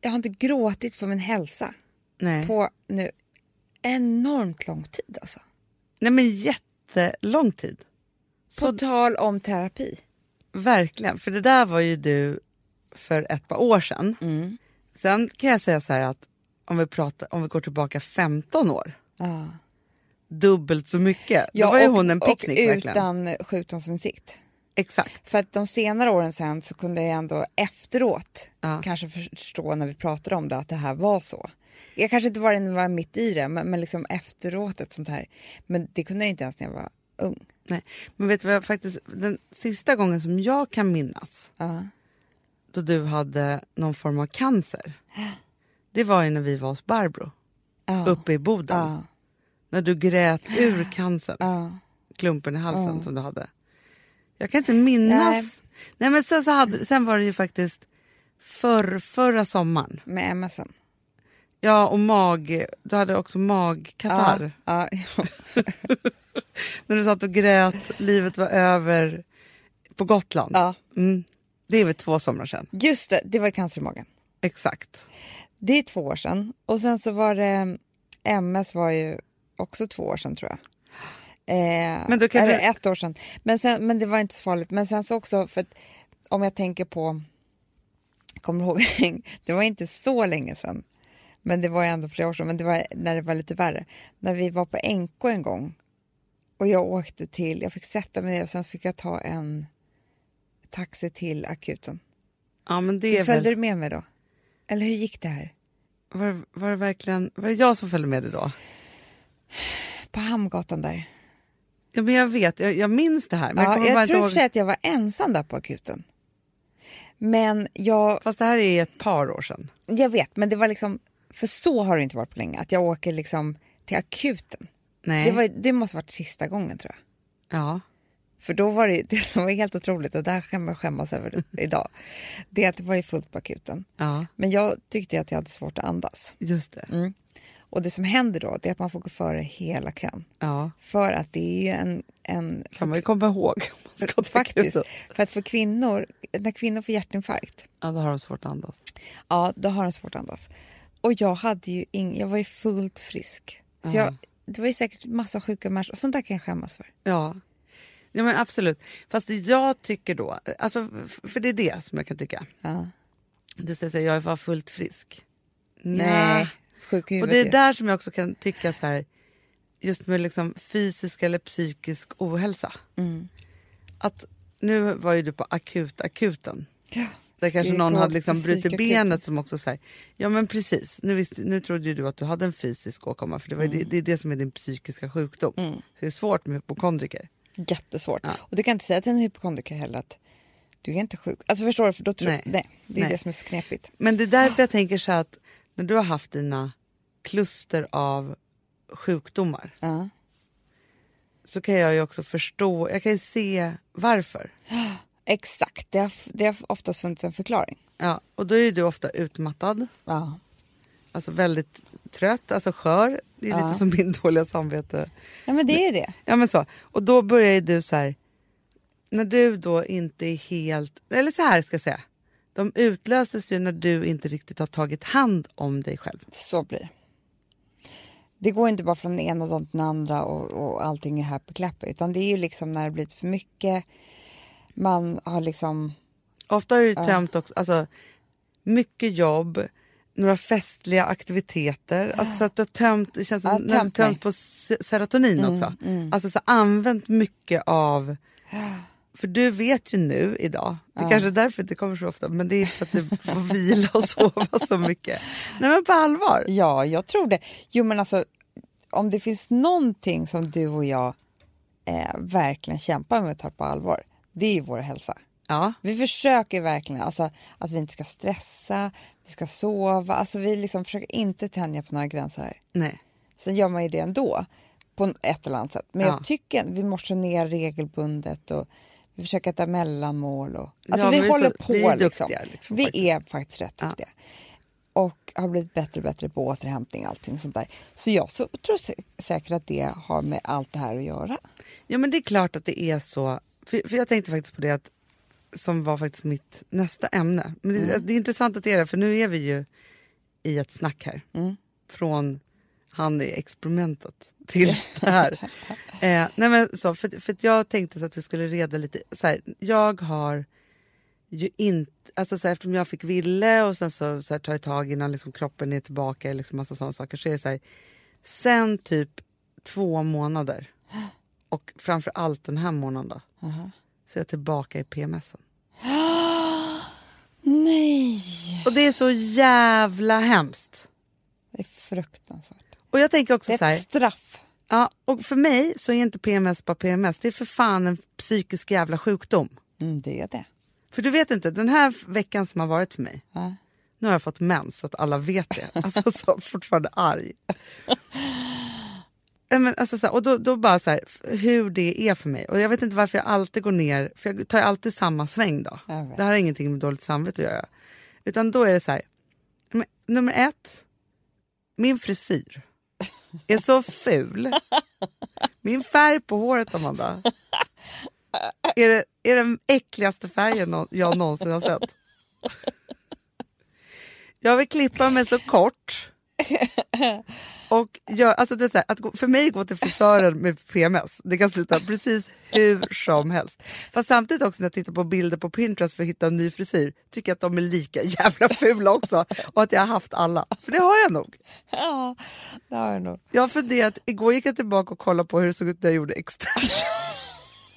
Speaker 2: jag har inte gråtit för min hälsa
Speaker 1: Nej.
Speaker 2: på nu enormt lång tid alltså.
Speaker 1: nej, men jättelång tid.
Speaker 2: På tal om terapi.
Speaker 1: Verkligen, för det där var ju du för ett par år sedan.
Speaker 2: Mm.
Speaker 1: Sen kan jag säga så här att om vi, pratar, om vi går tillbaka 15 år,
Speaker 2: Ja.
Speaker 1: dubbelt så mycket. Då var ju
Speaker 2: och,
Speaker 1: hon en picknick
Speaker 2: och
Speaker 1: verkligen.
Speaker 2: utan sjukdomsinsikt.
Speaker 1: Exakt.
Speaker 2: För att de senare åren sen så kunde jag ändå efteråt
Speaker 1: Ja.
Speaker 2: kanske förstå när vi pratade om det att det här var så. Jag kanske inte var, var mitt i det, men, men liksom efteråt ett sånt här. Men det kunde jag inte ens när jag var ung.
Speaker 1: Nej. Men vet du vad jag faktiskt, den sista gången som jag kan minnas
Speaker 2: Ja.
Speaker 1: då du hade någon form av cancer. Det var ju när vi var hos Barbro
Speaker 2: Ja.
Speaker 1: uppe i Boden.
Speaker 2: Ja.
Speaker 1: När du grät ur cancern, klumpen i halsen som du hade. Jag kan inte minnas.
Speaker 2: Nej.
Speaker 1: Nej, men sen, så hade, sen var det ju faktiskt för, förra sommaren.
Speaker 2: Med MSen.
Speaker 1: Ja, och mag, du hade också magkatarr.
Speaker 2: Ja. Ja.
Speaker 1: När du satt och grät, livet var över på Gotland.
Speaker 2: ja.
Speaker 1: Mm. Det är väl två somrar sedan.
Speaker 2: Just det, det var cancer i magen.
Speaker 1: Exakt.
Speaker 2: Det är två år sedan. Och sen så var det MS var ju också två år sedan tror jag. Eh,
Speaker 1: Men då kan
Speaker 2: eller
Speaker 1: du-
Speaker 2: ett år sedan. Men, sen, men det var inte så farligt. Men sen så också, för att om jag tänker på, kommer ihåg, det var inte så länge sedan. Men det var ju ändå flera år sedan, men det var när det var lite värre. När vi var på NK en gång och jag åkte till, jag fick sätta mig ner och sen fick jag ta en taxi till akuten.
Speaker 1: Ja, men det
Speaker 2: Du följde
Speaker 1: väl,
Speaker 2: med mig då? Eller hur gick det här?
Speaker 1: var, var det verkligen var det jag som följde med dig då?
Speaker 2: På Hamngatan där.
Speaker 1: Ja, men jag vet, jag, jag minns det här. Men jag
Speaker 2: Ja, jag,
Speaker 1: bara
Speaker 2: tror
Speaker 1: ihåg.
Speaker 2: att jag var ensam där på akuten. Men jag,
Speaker 1: Fast det här är ett par år sedan.
Speaker 2: jag vet, men det var liksom, för så har det inte varit på länge, att jag åker liksom till akuten.
Speaker 1: Nej.
Speaker 2: Det, var, det måste varit sista gången tror jag.
Speaker 1: Ja.
Speaker 2: För då var det, det var helt otroligt och det här kan man skämmas över idag. Det att det var ju fullt på akuten.
Speaker 1: ja,
Speaker 2: Men jag tyckte att jag hade svårt att andas.
Speaker 1: just det.
Speaker 2: Mm. Och det som händer då, det är att man får gå före hela kön.
Speaker 1: Ja,
Speaker 2: För att det är ju en... en
Speaker 1: kan man ju komma ihåg. till
Speaker 2: Faktiskt. För att för kvinnor, när kvinnor får hjärtinfarkt,
Speaker 1: Ja, då har de svårt att andas.
Speaker 2: ja då har de svårt att andas. Och jag hade ju ing, jag var ju fullt frisk. Så
Speaker 1: Ja.
Speaker 2: jag, det var ju säkert massa sjuka människor, och sånt där kan jag skämmas för.
Speaker 1: Ja. ja, men absolut. Fast jag tycker då, alltså, för det är det som jag kan tycka.
Speaker 2: Ja.
Speaker 1: Du säger här, jag var fullt frisk.
Speaker 2: Nej, i
Speaker 1: Och det är där som jag också kan tycka så här, just med liksom fysisk eller psykisk ohälsa.
Speaker 2: Mm.
Speaker 1: Att nu var ju du på akut, akuten.
Speaker 2: Ja.
Speaker 1: Där kanske någon hade liksom brutit benet som också säger ja men precis, nu, visste, nu trodde ju du att du hade en fysisk åkomma för det, var ju det, det är det som är din psykiska sjukdom.
Speaker 2: Mm.
Speaker 1: Så det är svårt med hypokondriker.
Speaker 2: Jättesvårt.
Speaker 1: Ja.
Speaker 2: Och du kan inte säga till en hypokondriker heller att du är inte sjuk. Alltså förstår du? För då tror,
Speaker 1: Nej.
Speaker 2: nej. det är
Speaker 1: Nej.
Speaker 2: det som är så knepigt.
Speaker 1: Men det är därför jag tänker så att när du har haft dina kluster av sjukdomar
Speaker 2: Ja.
Speaker 1: så kan jag ju också förstå, jag kan ju se varför.
Speaker 2: Exakt, det har, det har oftast funnits en förklaring.
Speaker 1: Ja, och då är du ofta utmattad,
Speaker 2: Ja.
Speaker 1: alltså väldigt trött, alltså skör. Det är
Speaker 2: Ja.
Speaker 1: lite som min dåliga samvete.
Speaker 2: ja, men det är det.
Speaker 1: Ja men så. Och då börjar ju du så här, när du då inte är helt, eller så här ska jag säga. De utlöses ju när du inte riktigt har tagit hand om dig själv.
Speaker 2: Så blir det. Det går inte bara från den ena dagen till den andra och, och allting är happy clappy. Utan det är ju liksom när det blivit för mycket. Man har liksom...
Speaker 1: Ofta har du ju tömt också, alltså mycket jobb, några festliga aktiviteter. Alltså så att du har tömt, det känns som
Speaker 2: Ja, tömt
Speaker 1: tömt på se- serotonin också.
Speaker 2: mm.
Speaker 1: Alltså så använt mycket av för du vet ju nu idag, det
Speaker 2: Ja.
Speaker 1: kanske är därför det kommer så ofta, men det är för att du får vila och sova så mycket. Nej men på allvar.
Speaker 2: Ja, jag tror det. Jo, men alltså, om det finns någonting som du och jag eh, verkligen kämpar med att ta på allvar, det är ju vår hälsa.
Speaker 1: Ja,
Speaker 2: Vi försöker verkligen alltså, att vi inte ska stressa, vi ska sova. Alltså, vi liksom försöker inte tänja på några gränser
Speaker 1: nej.
Speaker 2: Sen gör man ju det ändå på ett eller annat sätt. Men
Speaker 1: Ja.
Speaker 2: jag tycker vi motionerar regelbundet och vi försöker äta mellanmål. Och, alltså
Speaker 1: Ja,
Speaker 2: vi
Speaker 1: vi
Speaker 2: håller
Speaker 1: så-
Speaker 2: på
Speaker 1: vi är
Speaker 2: liksom.
Speaker 1: duktiga, liksom,
Speaker 2: Vi
Speaker 1: faktiskt.
Speaker 2: är faktiskt rätt
Speaker 1: Ja.
Speaker 2: duktiga. Och har blivit bättre och bättre på återhämtning och allting sånt där. Så jag så, tror sä- säkert att det har med allt det här att göra.
Speaker 1: Ja men det är klart att det är så. För, för jag tänkte faktiskt på det att, som var faktiskt mitt nästa ämne. Men det, det är intressant att det är det, för nu är vi ju i ett snack här.
Speaker 2: Mm.
Speaker 1: Från han i experimentet till det här. eh, nej men så, för, för jag tänkte så att vi skulle reda lite. Så här, jag har ju inte, alltså så här, eftersom jag fick ville och sen så, så här, tar det tag innan liksom kroppen är tillbaka, liksom massa sådana saker. Så är det så här, sen typ två månader och framför allt den här månaden
Speaker 2: Aha.
Speaker 1: så är jag tillbaka i PMSen.
Speaker 2: Nej!
Speaker 1: Och det är så jävla hemskt.
Speaker 2: Det är fruktansvärt.
Speaker 1: Och jag tänker också
Speaker 2: Det
Speaker 1: så
Speaker 2: är
Speaker 1: här,
Speaker 2: ett straff.
Speaker 1: ja, och för mig så är inte PMS bara PMS, det är för fan en psykisk jävla sjukdom.
Speaker 2: Mm, det är det.
Speaker 1: För du vet inte, den här veckan som har varit för mig,
Speaker 2: Ja.
Speaker 1: nu har jag fått mens så att alla vet det. Alltså så fortfarande arg. Men alltså så här, och då, då bara så här, hur det är för mig. Och jag vet inte varför jag alltid går ner, för jag tar ju alltid samma sväng då. Det här har ingenting med dåligt samvete att göra. Utan då är det så här, nummer ett, min frisyr är så ful. Min färg på håret, Amanda, är, det, är den äckligaste färgen jag någonsin har sett. Jag vill klippa mig så kort. Och gör, alltså det är så här, att gå, för mig gå till frisören med PMS, det kan sluta precis hur som helst. Fast samtidigt också när jag tittar på bilder på Pinterest för att hitta en ny frisyr, tycker jag att de är lika jävla fula också. Och att jag har haft alla. För det har jag nog.
Speaker 2: Ja, det har jag nog.
Speaker 1: Jag har funderat, igår gick jag tillbaka och kollade på hur det såg ut när jag gjorde extension.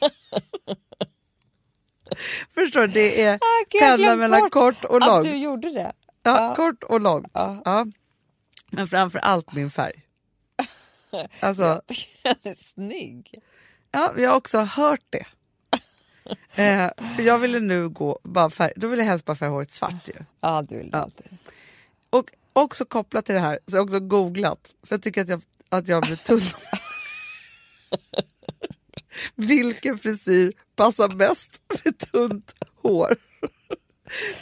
Speaker 1: Förstår du? Det är
Speaker 2: Ah, jag glömt
Speaker 1: mellan kort och
Speaker 2: Att
Speaker 1: långt.
Speaker 2: du gjorde det.
Speaker 1: Ja,
Speaker 2: Ja.
Speaker 1: kort och långt.
Speaker 2: Ja.
Speaker 1: Ja. Men framför allt min färg. Alltså,
Speaker 2: Den är snygg.
Speaker 1: ja, jag har också hört det. Eh, jag ville nu gå, bara färg, då ville jag helst bara färga håret svart ju.
Speaker 2: Ja, du vill det
Speaker 1: Ja.
Speaker 2: alltid.
Speaker 1: Och också kopplat till det här, så har jag också googlat, för jag tycker att jag, att jag blir tunn. Vilken frisyr passar bäst med tunt hår?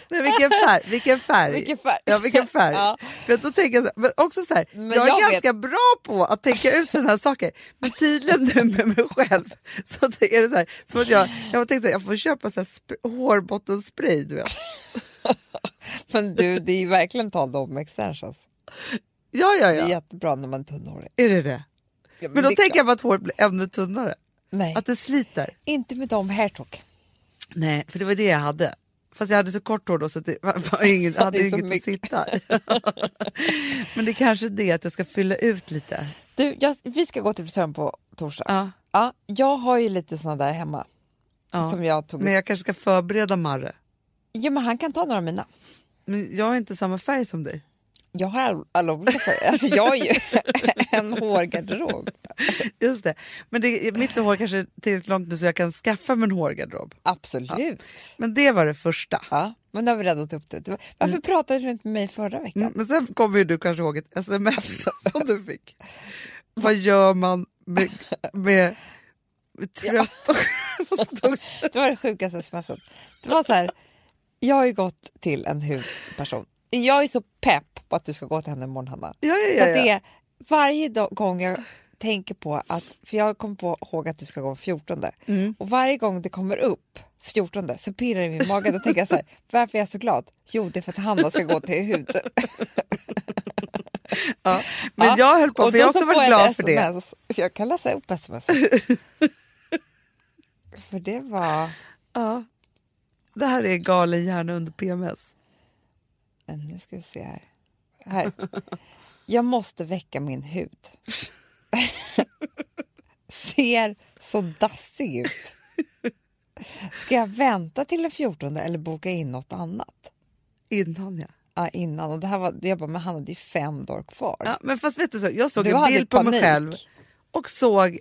Speaker 1: Nej, vilken färg? Vilken färg?
Speaker 2: Vilken färg?
Speaker 1: Ja, vilken färg.
Speaker 2: Ja.
Speaker 1: För då tänker jag men också så här,
Speaker 2: Men
Speaker 1: jag är
Speaker 2: jag
Speaker 1: ganska bra på att tänka ut sådana här saker, men tydligen nu med mig själv så är det så här, som att jag, jag tänkte att jag får köpa så här sp- hårbottenspray, du vet.
Speaker 2: Men du, det är ju verkligen tal om extensions.
Speaker 1: Ja, ja,
Speaker 2: Det är
Speaker 1: ja.
Speaker 2: jättebra när man är tunnhårig.
Speaker 1: Är det det?
Speaker 2: Ja,
Speaker 1: Men då
Speaker 2: det är
Speaker 1: tänker
Speaker 2: klart.
Speaker 1: jag bara att håret blir ännu tunnare.
Speaker 2: Nej,
Speaker 1: Att det sliter.
Speaker 2: inte med dem hairtalk.
Speaker 1: Nej, för det var det jag hade. Fast jag hade så kort hår då så att det var, var inget,
Speaker 2: Ja,
Speaker 1: hade
Speaker 2: är
Speaker 1: inget att
Speaker 2: mycket.
Speaker 1: sitta i. Men det kanske är det att jag ska fylla ut lite.
Speaker 2: Du, jag, vi ska gå till frisören på torsdag.
Speaker 1: Ja,
Speaker 2: Ja, jag har ju lite såna där hemma.
Speaker 1: ja.
Speaker 2: Som jag tog
Speaker 1: Men jag kanske ska förbereda Marre.
Speaker 2: Jo, men han kan ta några av mina.
Speaker 1: Men jag har inte samma färg som dig.
Speaker 2: Jag har all- alla olika färger. Alltså, jag har ju en hårgarderob.
Speaker 1: Just det. Men det, mitt hår kanske är tillräckligt långt nu så jag kan skaffa mig en hårgarderob.
Speaker 2: Absolut.
Speaker 1: Men det var det första.
Speaker 2: Ja, men nu har vi räddat upp det. Det var- Varför pratade du inte med mig förra veckan?
Speaker 1: Mm, Men sen kommer ju du kanske ihåg ett sms som du fick. Vad gör man med, med, med trött och... Det
Speaker 2: var det sjukaste smset. Det var så här, jag har ju gått till en hudperson. Jag är så pepp på att du ska gå till henne imorgon, Hanna.
Speaker 1: ja, ja,
Speaker 2: Så
Speaker 1: ja,
Speaker 2: att det är varje gång jag tänker på att, för jag kommer på ihåg att du ska gå 14
Speaker 1: Mm.
Speaker 2: och varje gång det kommer upp 14 så pirrar det i min mage. Då tänker jag så här, varför är jag så glad? Jo, det är för att Hanna ska gå till hud.
Speaker 1: Ja. Men
Speaker 2: Ja,
Speaker 1: jag höll på, för jag har också
Speaker 2: så
Speaker 1: varit glad för det.
Speaker 2: Jag kan läsa upp sms. för det var...
Speaker 1: Ja. Det här är galen hjärna under PMS.
Speaker 2: Men Nu ska vi se här. Här. Jag måste väcka min hud. Ser så dassig ut. Ska jag vänta till den 14 eller boka in något annat?
Speaker 1: Innan ja.
Speaker 2: Ja, innan. Och det här var, jag bara, men han hade ju fem dagar kvar.
Speaker 1: ja. Men fast vet du så, jag såg
Speaker 2: Du
Speaker 1: en bild på mig
Speaker 2: panik.
Speaker 1: själv och såg,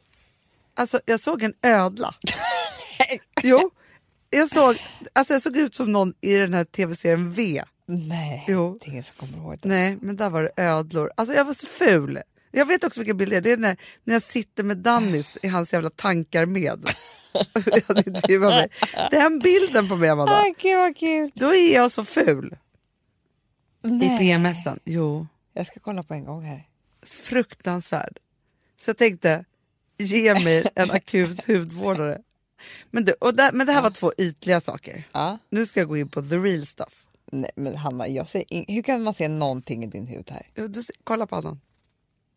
Speaker 1: alltså jag såg en ödla. jo, jag såg, alltså jag såg ut som någon i den här tv-serien V.
Speaker 2: Nej,
Speaker 1: Jo.
Speaker 2: det är ingen som kommer ihåg det.
Speaker 1: Nej, men där var det ödlor. Alltså jag var så ful. Jag vet också vilken bild det är. Det är när, när jag sitter med Dannis i hans jävla tankar med. Den bilden på mig Amanda.
Speaker 2: Ah, gud vad kul!
Speaker 1: Då är jag så ful. I
Speaker 2: Nej.
Speaker 1: PMSen. Jo,
Speaker 2: Jag ska kolla på en gång här.
Speaker 1: fruktansvärd. Så jag tänkte, ge mig en akut hudvårdare. Men det, och där, men det här var två ytliga saker.
Speaker 2: Ja.
Speaker 1: Nu ska jag gå in på the real stuff.
Speaker 2: Nej, men Hanna, jag ser in... hur kan man se någonting i din hud här?
Speaker 1: Jo, Du, ser- kolla på honom.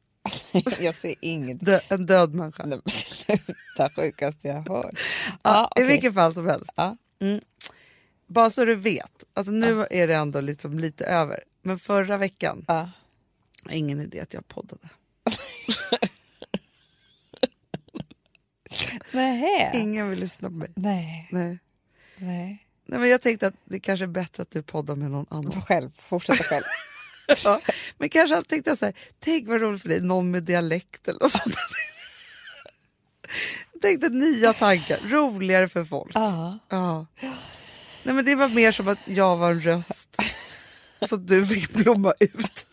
Speaker 2: jag ser ingenting.
Speaker 1: Dö, en död människa.
Speaker 2: Nej, men Sluta, sjukaste jag har hört.
Speaker 1: Ja,
Speaker 2: Ja,
Speaker 1: I
Speaker 2: okej.
Speaker 1: vilket fall som helst.
Speaker 2: Ja.
Speaker 1: Bara så du vet. Alltså nu är det ändå liksom lite över. Men förra veckan,
Speaker 2: Ja.
Speaker 1: ingen idé att jag poddade.
Speaker 2: Nej.
Speaker 1: Ingen vill lyssna på mig.
Speaker 2: Nej.
Speaker 1: Nej.
Speaker 2: Nej.
Speaker 1: Nej, men jag tänkte att det kanske är bättre att du poddar med någon annan.
Speaker 2: Själv, fortsätta själv.
Speaker 1: Ja. Men kanske tänkte jag så här, tänk vad roligt för dig, någon med dialekt eller något sånt. Jag tänkte nya tankar, roligare för folk.
Speaker 2: Ja.
Speaker 1: Ja. Nej, men det var mer som att jag var en röst. Så att du fick blomma ut.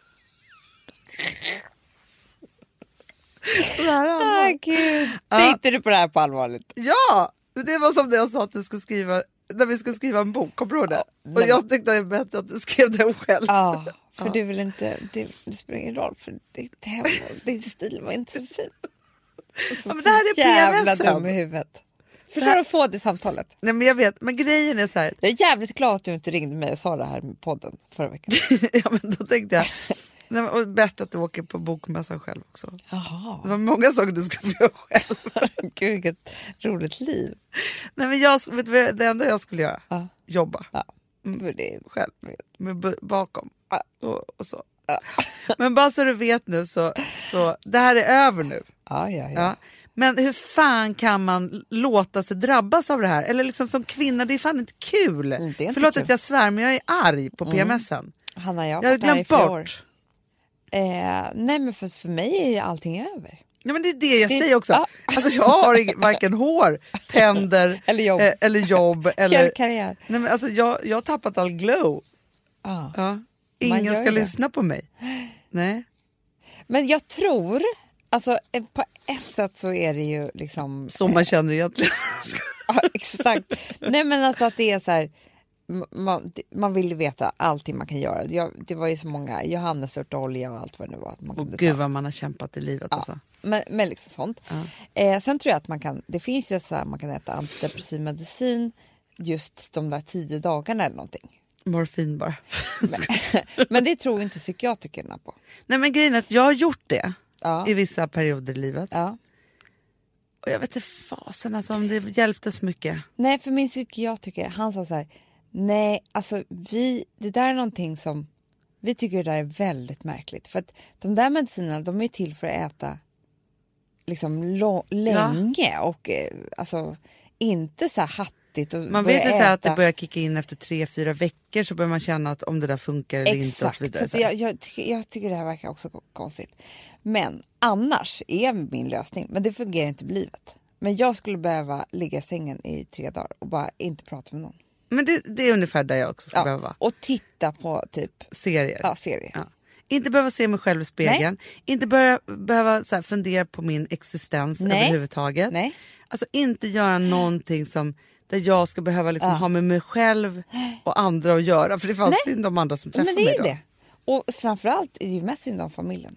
Speaker 2: Ah, gud.
Speaker 1: Ja.
Speaker 2: Tänkte du på det här på allvarligt?
Speaker 1: Ja! Det var som det jag sa att du skulle skriva när vi skulle skriva en bok, kommer du ihåg det?
Speaker 2: nej,
Speaker 1: Och jag tyckte det var bättre att du skrev den själv.
Speaker 2: Ja, för du vill inte... Det, det spelar ingen roll, för ditt hem och din stil var inte så fin. Så,
Speaker 1: Ja, men det här är
Speaker 2: så jävla
Speaker 1: PMS-en.
Speaker 2: dum i huvudet. Förstår du att få det samtalet?
Speaker 1: Nej men jag vet, men grejen är så här.
Speaker 2: Jag är jävligt glad att du inte ringde mig och sa det här med podden förra veckan.
Speaker 1: ja, men då tänkte jag, nej, och bättre att du åker på bokmässan själv också. Det
Speaker 2: Jaha,
Speaker 1: var många saker du skulle få göra själv.
Speaker 2: gud vilket roligt liv.
Speaker 1: Nej, men jag, vet du, det enda jag skulle göra,
Speaker 2: Ja.
Speaker 1: jobba
Speaker 2: Ja. Det,
Speaker 1: själv med, bakom
Speaker 2: Ja.
Speaker 1: och, och så. Men bara så du vet nu så, så det här är över nu.
Speaker 2: ja, ja, ja.
Speaker 1: Ja. Men hur fan kan man låta sig drabbas av det här? Eller liksom som kvinna, det är fan inte kul.
Speaker 2: Mm, det är inte
Speaker 1: Förlåt
Speaker 2: kul. Mm.
Speaker 1: att jag svär men jag är arg på PMSen.
Speaker 2: Hanna, jag har
Speaker 1: Jag
Speaker 2: varit i flera år. Eh, nej, men för, för mig är ju allting över.
Speaker 1: Ja, men det är det jag
Speaker 2: Det-
Speaker 1: säger också.
Speaker 2: ja.
Speaker 1: Alltså, jag har varken hår, tänder
Speaker 2: Eller jobb.
Speaker 1: eh, eller, jobb, eller.
Speaker 2: Karriär.
Speaker 1: Nej, men alltså, jag, jag har tappat all glow.
Speaker 2: Ja.
Speaker 1: Ja. Ingen ska
Speaker 2: det.
Speaker 1: lyssna på mig. Nej.
Speaker 2: Men jag tror, alltså på ett sätt så är det ju liksom...
Speaker 1: Som man känner egentligen.
Speaker 2: Ja, exakt. Nej men alltså att det är så här, man, man vill veta allting man kan göra. Jag, det var ju så många, johannesörtolja och allt vad det nu var. Att man
Speaker 1: Och
Speaker 2: kunde
Speaker 1: gud
Speaker 2: ta.
Speaker 1: vad man har kämpat i livet.
Speaker 2: Ja,
Speaker 1: Alltså.
Speaker 2: men, men liksom sånt.
Speaker 1: Ja.
Speaker 2: Eh, sen tror jag att man kan, det finns ju så här, man kan äta antidepressiv medicin just de där tio dagarna eller någonting.
Speaker 1: Morfin bara.
Speaker 2: Men det tror inte psykiatrikerna på.
Speaker 1: Nej men grejen är att jag har gjort det
Speaker 2: Ja.
Speaker 1: i vissa perioder i livet.
Speaker 2: Ja.
Speaker 1: Och jag vet inte fasen alltså, om det hjälpte så mycket.
Speaker 2: Nej, för min psykiatriker, han sa så här, nej, alltså vi, det där är någonting som, vi tycker det där är väldigt märkligt. För att de där medicinerna, de är till för att äta liksom lo- länge och eh, alltså inte så här hattigt.
Speaker 1: Man vet här att det börjar kicka in efter tre, fyra veckor så börjar man känna att om det där funkar eller inte och
Speaker 2: Exakt,
Speaker 1: så vidare.
Speaker 2: så jag, jag, tycker, jag tycker det här verkar också ko- konstigt. Men annars är min lösning, men det fungerar inte på livet. Men jag skulle behöva ligga i sängen i tre dagar och bara inte prata med någon.
Speaker 1: Men det, det är ungefär där jag också ska behöva vara.
Speaker 2: och titta på typ
Speaker 1: Serier.
Speaker 2: ja, serier.
Speaker 1: Ja. Inte behöva se mig själv i spegeln. Inte börja, behöva så här, fundera på min existens
Speaker 2: Nej.
Speaker 1: överhuvudtaget.
Speaker 2: Nej.
Speaker 1: Alltså inte göra någonting som där jag ska behöva liksom ha med mig själv och andra att göra. För det fanns
Speaker 2: Nej.
Speaker 1: synd om andra som träffar
Speaker 2: Men det är
Speaker 1: mig då.
Speaker 2: det. Och framförallt är det ju mest synd om familjen.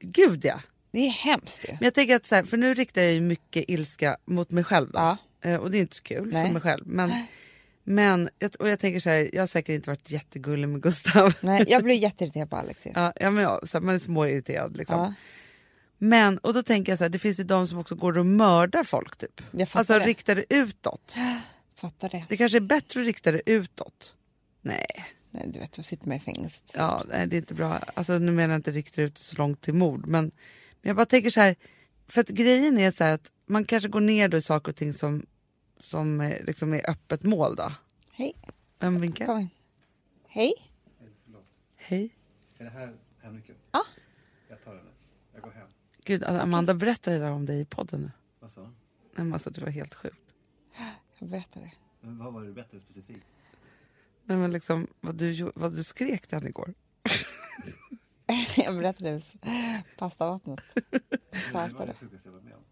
Speaker 1: Gud ja.
Speaker 2: Det är hemskt ju.
Speaker 1: Men jag tänker att så här, för nu riktar jag ju mycket ilska mot mig själv. Då.
Speaker 2: Ja.
Speaker 1: Eh, och det är inte så kul
Speaker 2: Nej.
Speaker 1: för mig själv. Men, men och jag tänker så här, jag har säkert inte varit jättegullig med Gustav.
Speaker 2: Nej, jag blir jätteirriterad på Alex.
Speaker 1: Ja, ja, men ja, så här, man är småirriterad liksom.
Speaker 2: Ja.
Speaker 1: Men, och då tänker jag så här, det finns ju de som också går och mördar folk typ. Alltså
Speaker 2: det.
Speaker 1: riktar det utåt.
Speaker 2: Fattar det.
Speaker 1: Det kanske är bättre att rikta det utåt. Nej.
Speaker 2: Nej, du vet, då sitter man i fängelset.
Speaker 1: Ja, nej, det är inte bra. Alltså, nu menar jag inte riktigt ut så långt till mord. Men, men jag bara tänker så här. För att grejen är så här att man kanske går ner då i saker och ting som, som eh, liksom är öppet mål. då.
Speaker 2: Hej,
Speaker 1: Vem vinkar?
Speaker 2: kom in. Hej.
Speaker 1: Hej.
Speaker 4: Är det här hemnyckeln?
Speaker 2: Ja.
Speaker 4: Jag tar den. nu. Jag går hem.
Speaker 1: Gud, Amanda berättade det där om dig i podden nu.
Speaker 4: Vad sa
Speaker 1: men Alltså, det var helt sjukt.
Speaker 2: Jag berättar det.
Speaker 4: Men vad var det bättre specifikt?
Speaker 1: Nej, men liksom, vad, du, vad du skrek till henne igår.
Speaker 2: jag berättade det. Pastavattnet.
Speaker 4: Det var det sjukaste jag varit med om.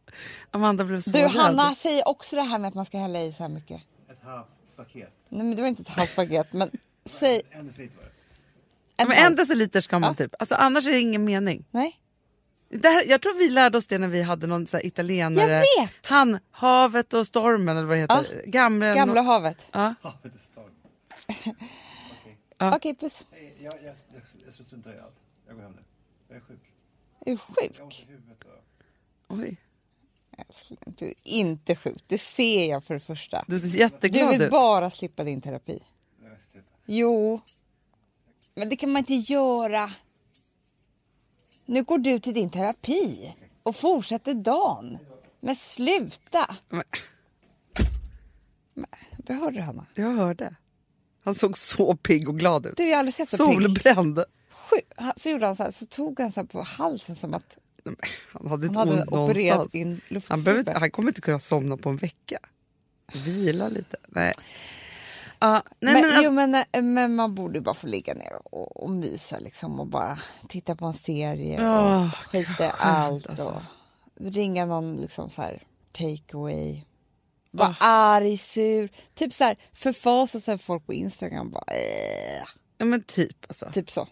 Speaker 1: Amanda blev så
Speaker 2: Du,
Speaker 1: rädd.
Speaker 2: Hanna säger också det här med att man ska hälla i så här mycket.
Speaker 4: Ett halvt paket.
Speaker 2: Nej, men det var inte ett halvt paket, men säg
Speaker 4: En deciliter var det.
Speaker 2: en
Speaker 1: Men en
Speaker 2: halv.
Speaker 1: deciliter ska man typ. Alltså, annars är det ingen mening.
Speaker 2: Nej,
Speaker 1: Det här, jag tror vi lärde oss det när vi hade någon så här italienare.
Speaker 2: Jag vet!
Speaker 1: Han, Havet och stormen eller vad det heter. Gamla,
Speaker 2: gamla havet.
Speaker 1: Ja.
Speaker 4: Ja, det är storm.
Speaker 1: Ja.
Speaker 2: Okej, puss.
Speaker 4: Nej, Jag, jag, jag, jag struntar i allt. Jag går hem nu. Jag är sjuk.
Speaker 2: Är du
Speaker 4: Jag har ont
Speaker 2: sjuk?
Speaker 4: i huvudet. Och...
Speaker 1: Oj,
Speaker 2: Du är inte sjuk. Det ser jag för det första.
Speaker 1: du ser
Speaker 2: Du
Speaker 1: jätteglad
Speaker 2: vill
Speaker 1: ut.
Speaker 2: bara slippa din terapi. Jo, men det kan man inte göra. Nu går du till din terapi och fortsätter dagen. Men sluta!
Speaker 1: Men,
Speaker 2: Du hörde Hanna.
Speaker 1: jag hörde. Han såg så pigg och glad ut.
Speaker 2: Du, jag har aldrig sett så pigg.
Speaker 1: Solbränd.
Speaker 2: Han- Så gjorde han så här, så tog han så här på halsen som att
Speaker 1: Han hade
Speaker 2: han
Speaker 1: inte
Speaker 2: hade
Speaker 1: ont
Speaker 2: opererat in
Speaker 1: Han, inte- han kommer inte kunna somna på en vecka. Vila lite. Nej. Ja, nej
Speaker 2: men,
Speaker 1: men,
Speaker 2: jo, men, eh, men man borde bara få ligga ner och, och mysa liksom och bara titta på en serie
Speaker 1: Åh,
Speaker 2: och skita i allt
Speaker 1: alltså.
Speaker 2: och ringa någon liksom så här take away. Vara arg, sur, typ så här förfasa sig folk på Instagram bara äh,
Speaker 1: ja, men typ alltså.
Speaker 2: typ så.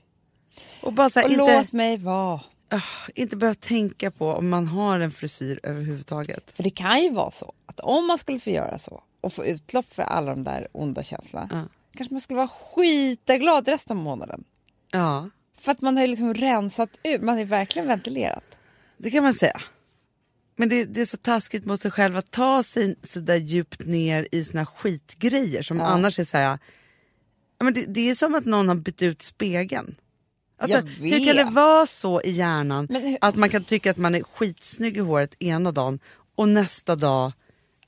Speaker 1: Och bara så här,
Speaker 2: Och
Speaker 1: inte,
Speaker 2: låt mig vara.
Speaker 1: Ah, inte börja tänka på om man har en frisyr överhuvudtaget.
Speaker 2: För det kan ju vara så att om man skulle få göra så och få utlopp för alla de där onda känslorna
Speaker 1: Ja.
Speaker 2: kanske man skulle vara skitaglad resten av månaden.
Speaker 1: Ja,
Speaker 2: För att man har ju liksom rensat ut, man ju verkligen ventilerat.
Speaker 1: det kan man säga. Men det, det är så taskigt mot sig själv att ta sig så där djupt ner i sina skitgrejer som
Speaker 2: Ja.
Speaker 1: annars är så här... Ja, men det, det är som att någon har bytt ut spegeln. Alltså, hur kan det vara så i hjärnan
Speaker 2: hur-
Speaker 1: att man kan tycka att man är skitsnygg i håret ena dagen och nästa dag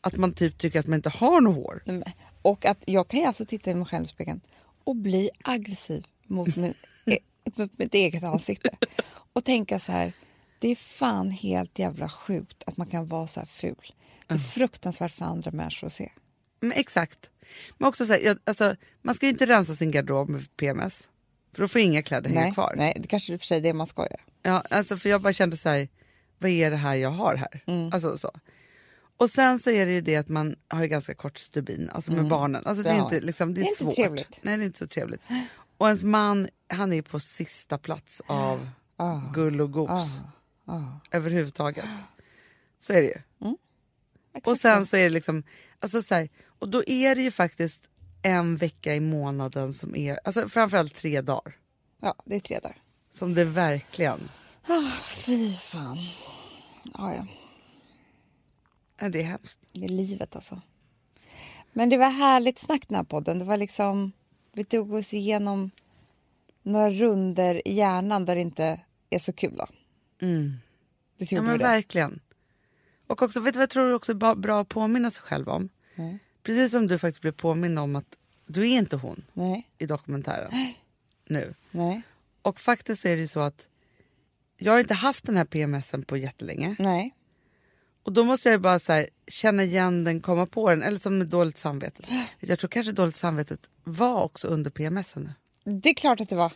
Speaker 1: att man typ tycker att man inte har något hår?
Speaker 2: Och att jag kan ju alltså titta i mig själv i spegeln och bli aggressiv mot, min, eh, mot mitt eget ansikte. Och tänka så här, det är fan helt jävla sjukt att man kan vara så här ful. Det är fruktansvärt för andra människor att se.
Speaker 1: Men exakt. Men också så här, jag, alltså, man ska ju inte rensa sin garderob med PMS. För då får inga kläder hänga
Speaker 2: Nej,
Speaker 1: kvar.
Speaker 2: nej, det kanske är för sig det man ska göra.
Speaker 1: Ja, alltså för jag bara kände så här, vad är det här jag har här?
Speaker 2: Mm.
Speaker 1: Alltså så. Och sen så är det ju det att man har ganska kort stubin, alltså med barnen. Alltså det,
Speaker 2: Mm. Det
Speaker 1: är inte, liksom, det är,
Speaker 2: Det är inte
Speaker 1: svårt.
Speaker 2: trevligt.
Speaker 1: Nej, det är inte så trevligt. Och ens man, han är på sista plats av
Speaker 2: Ah.
Speaker 1: gull och gos
Speaker 2: Ah.
Speaker 1: överhuvudtaget. Så är det ju.
Speaker 2: Exakt
Speaker 1: Och sen
Speaker 2: så.
Speaker 1: så är det liksom, alltså så här, och då är det ju faktiskt en vecka i månaden som är, alltså framförallt tre dagar.
Speaker 2: Ja, det är tre dagar.
Speaker 1: Som det verkligen,
Speaker 2: Ah, fy fan. Ja, ja.
Speaker 1: ja, det är hemskt.
Speaker 2: Det är livet alltså. Men det var härligt snack den här podden. Det var liksom, vi tog oss igenom några runder i hjärnan där det inte är så kul. Då. Visst
Speaker 1: Ja men verkligen. Och också, vet du vad jag tror också är bra att påminna sig själv om?
Speaker 2: Nej.
Speaker 1: Precis som du faktiskt blev påminn om att du är inte hon
Speaker 2: Nej,
Speaker 1: i dokumentären nu.
Speaker 2: nej,
Speaker 1: Och faktiskt är det ju så att jag har inte haft den här PMSen på jättelänge.
Speaker 2: nej.
Speaker 1: Och då måste jag bara så här, känna igen den, komma på den. Eller som med dåligt samvete. Jag tror kanske dåligt samvetet var också under PMSen.
Speaker 2: Det är klart att det var.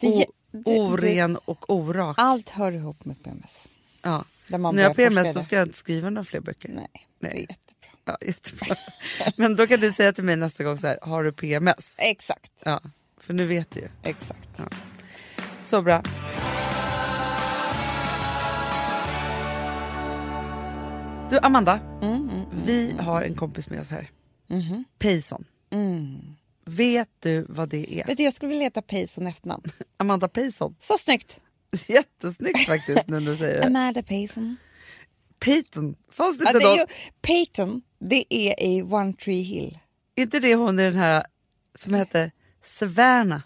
Speaker 2: Det,
Speaker 1: O,
Speaker 2: det- det-
Speaker 1: oren och orak.
Speaker 2: Allt hör ihop med PMS.
Speaker 1: Ja. När jag har PMS då
Speaker 2: det.
Speaker 1: ska jag inte skriva några fler böcker.
Speaker 2: Nej, det är
Speaker 1: Nej.
Speaker 2: jättebra.
Speaker 1: Ja, jättebra. Men då kan du säga till mig nästa gång så här, har du PMS?
Speaker 2: Exakt,
Speaker 1: Ja, för nu vet du ju.
Speaker 2: exakt.
Speaker 1: Så bra. Du Amanda, vi har en kompis med oss här. Payson. Vet du vad det är?
Speaker 2: Vet du, jag skulle vilja heta Payson efternamn.
Speaker 1: Amanda Payson.
Speaker 2: Så snyggt!
Speaker 1: Jättesnyggt faktiskt när du säger det.
Speaker 2: Amanda Payson.
Speaker 1: Peyton, fanns det
Speaker 2: Ja,
Speaker 1: inte
Speaker 2: det är ju, Peyton, det är i One Tree Hill.
Speaker 1: inte det hon i den här som hette Savannah.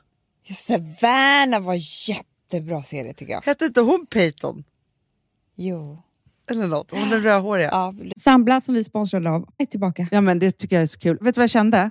Speaker 2: Just Savannah var jättebra serie tycker jag.
Speaker 1: Hette inte hon Peyton?
Speaker 2: Jo.
Speaker 1: Eller något? Hon är rödhåriga.
Speaker 2: Ja, Sambla som vi sponsrade av är tillbaka.
Speaker 5: Ja, men det tycker jag är så kul. Vet du vad jag kände?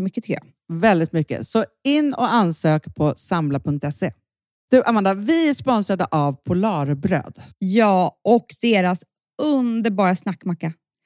Speaker 2: mycket tycker jag.
Speaker 5: Väldigt mycket. Så in och ansök på samla.se. Du Amanda, vi är sponsrade av Polarbröd.
Speaker 2: Ja, och deras underbara snackmacka.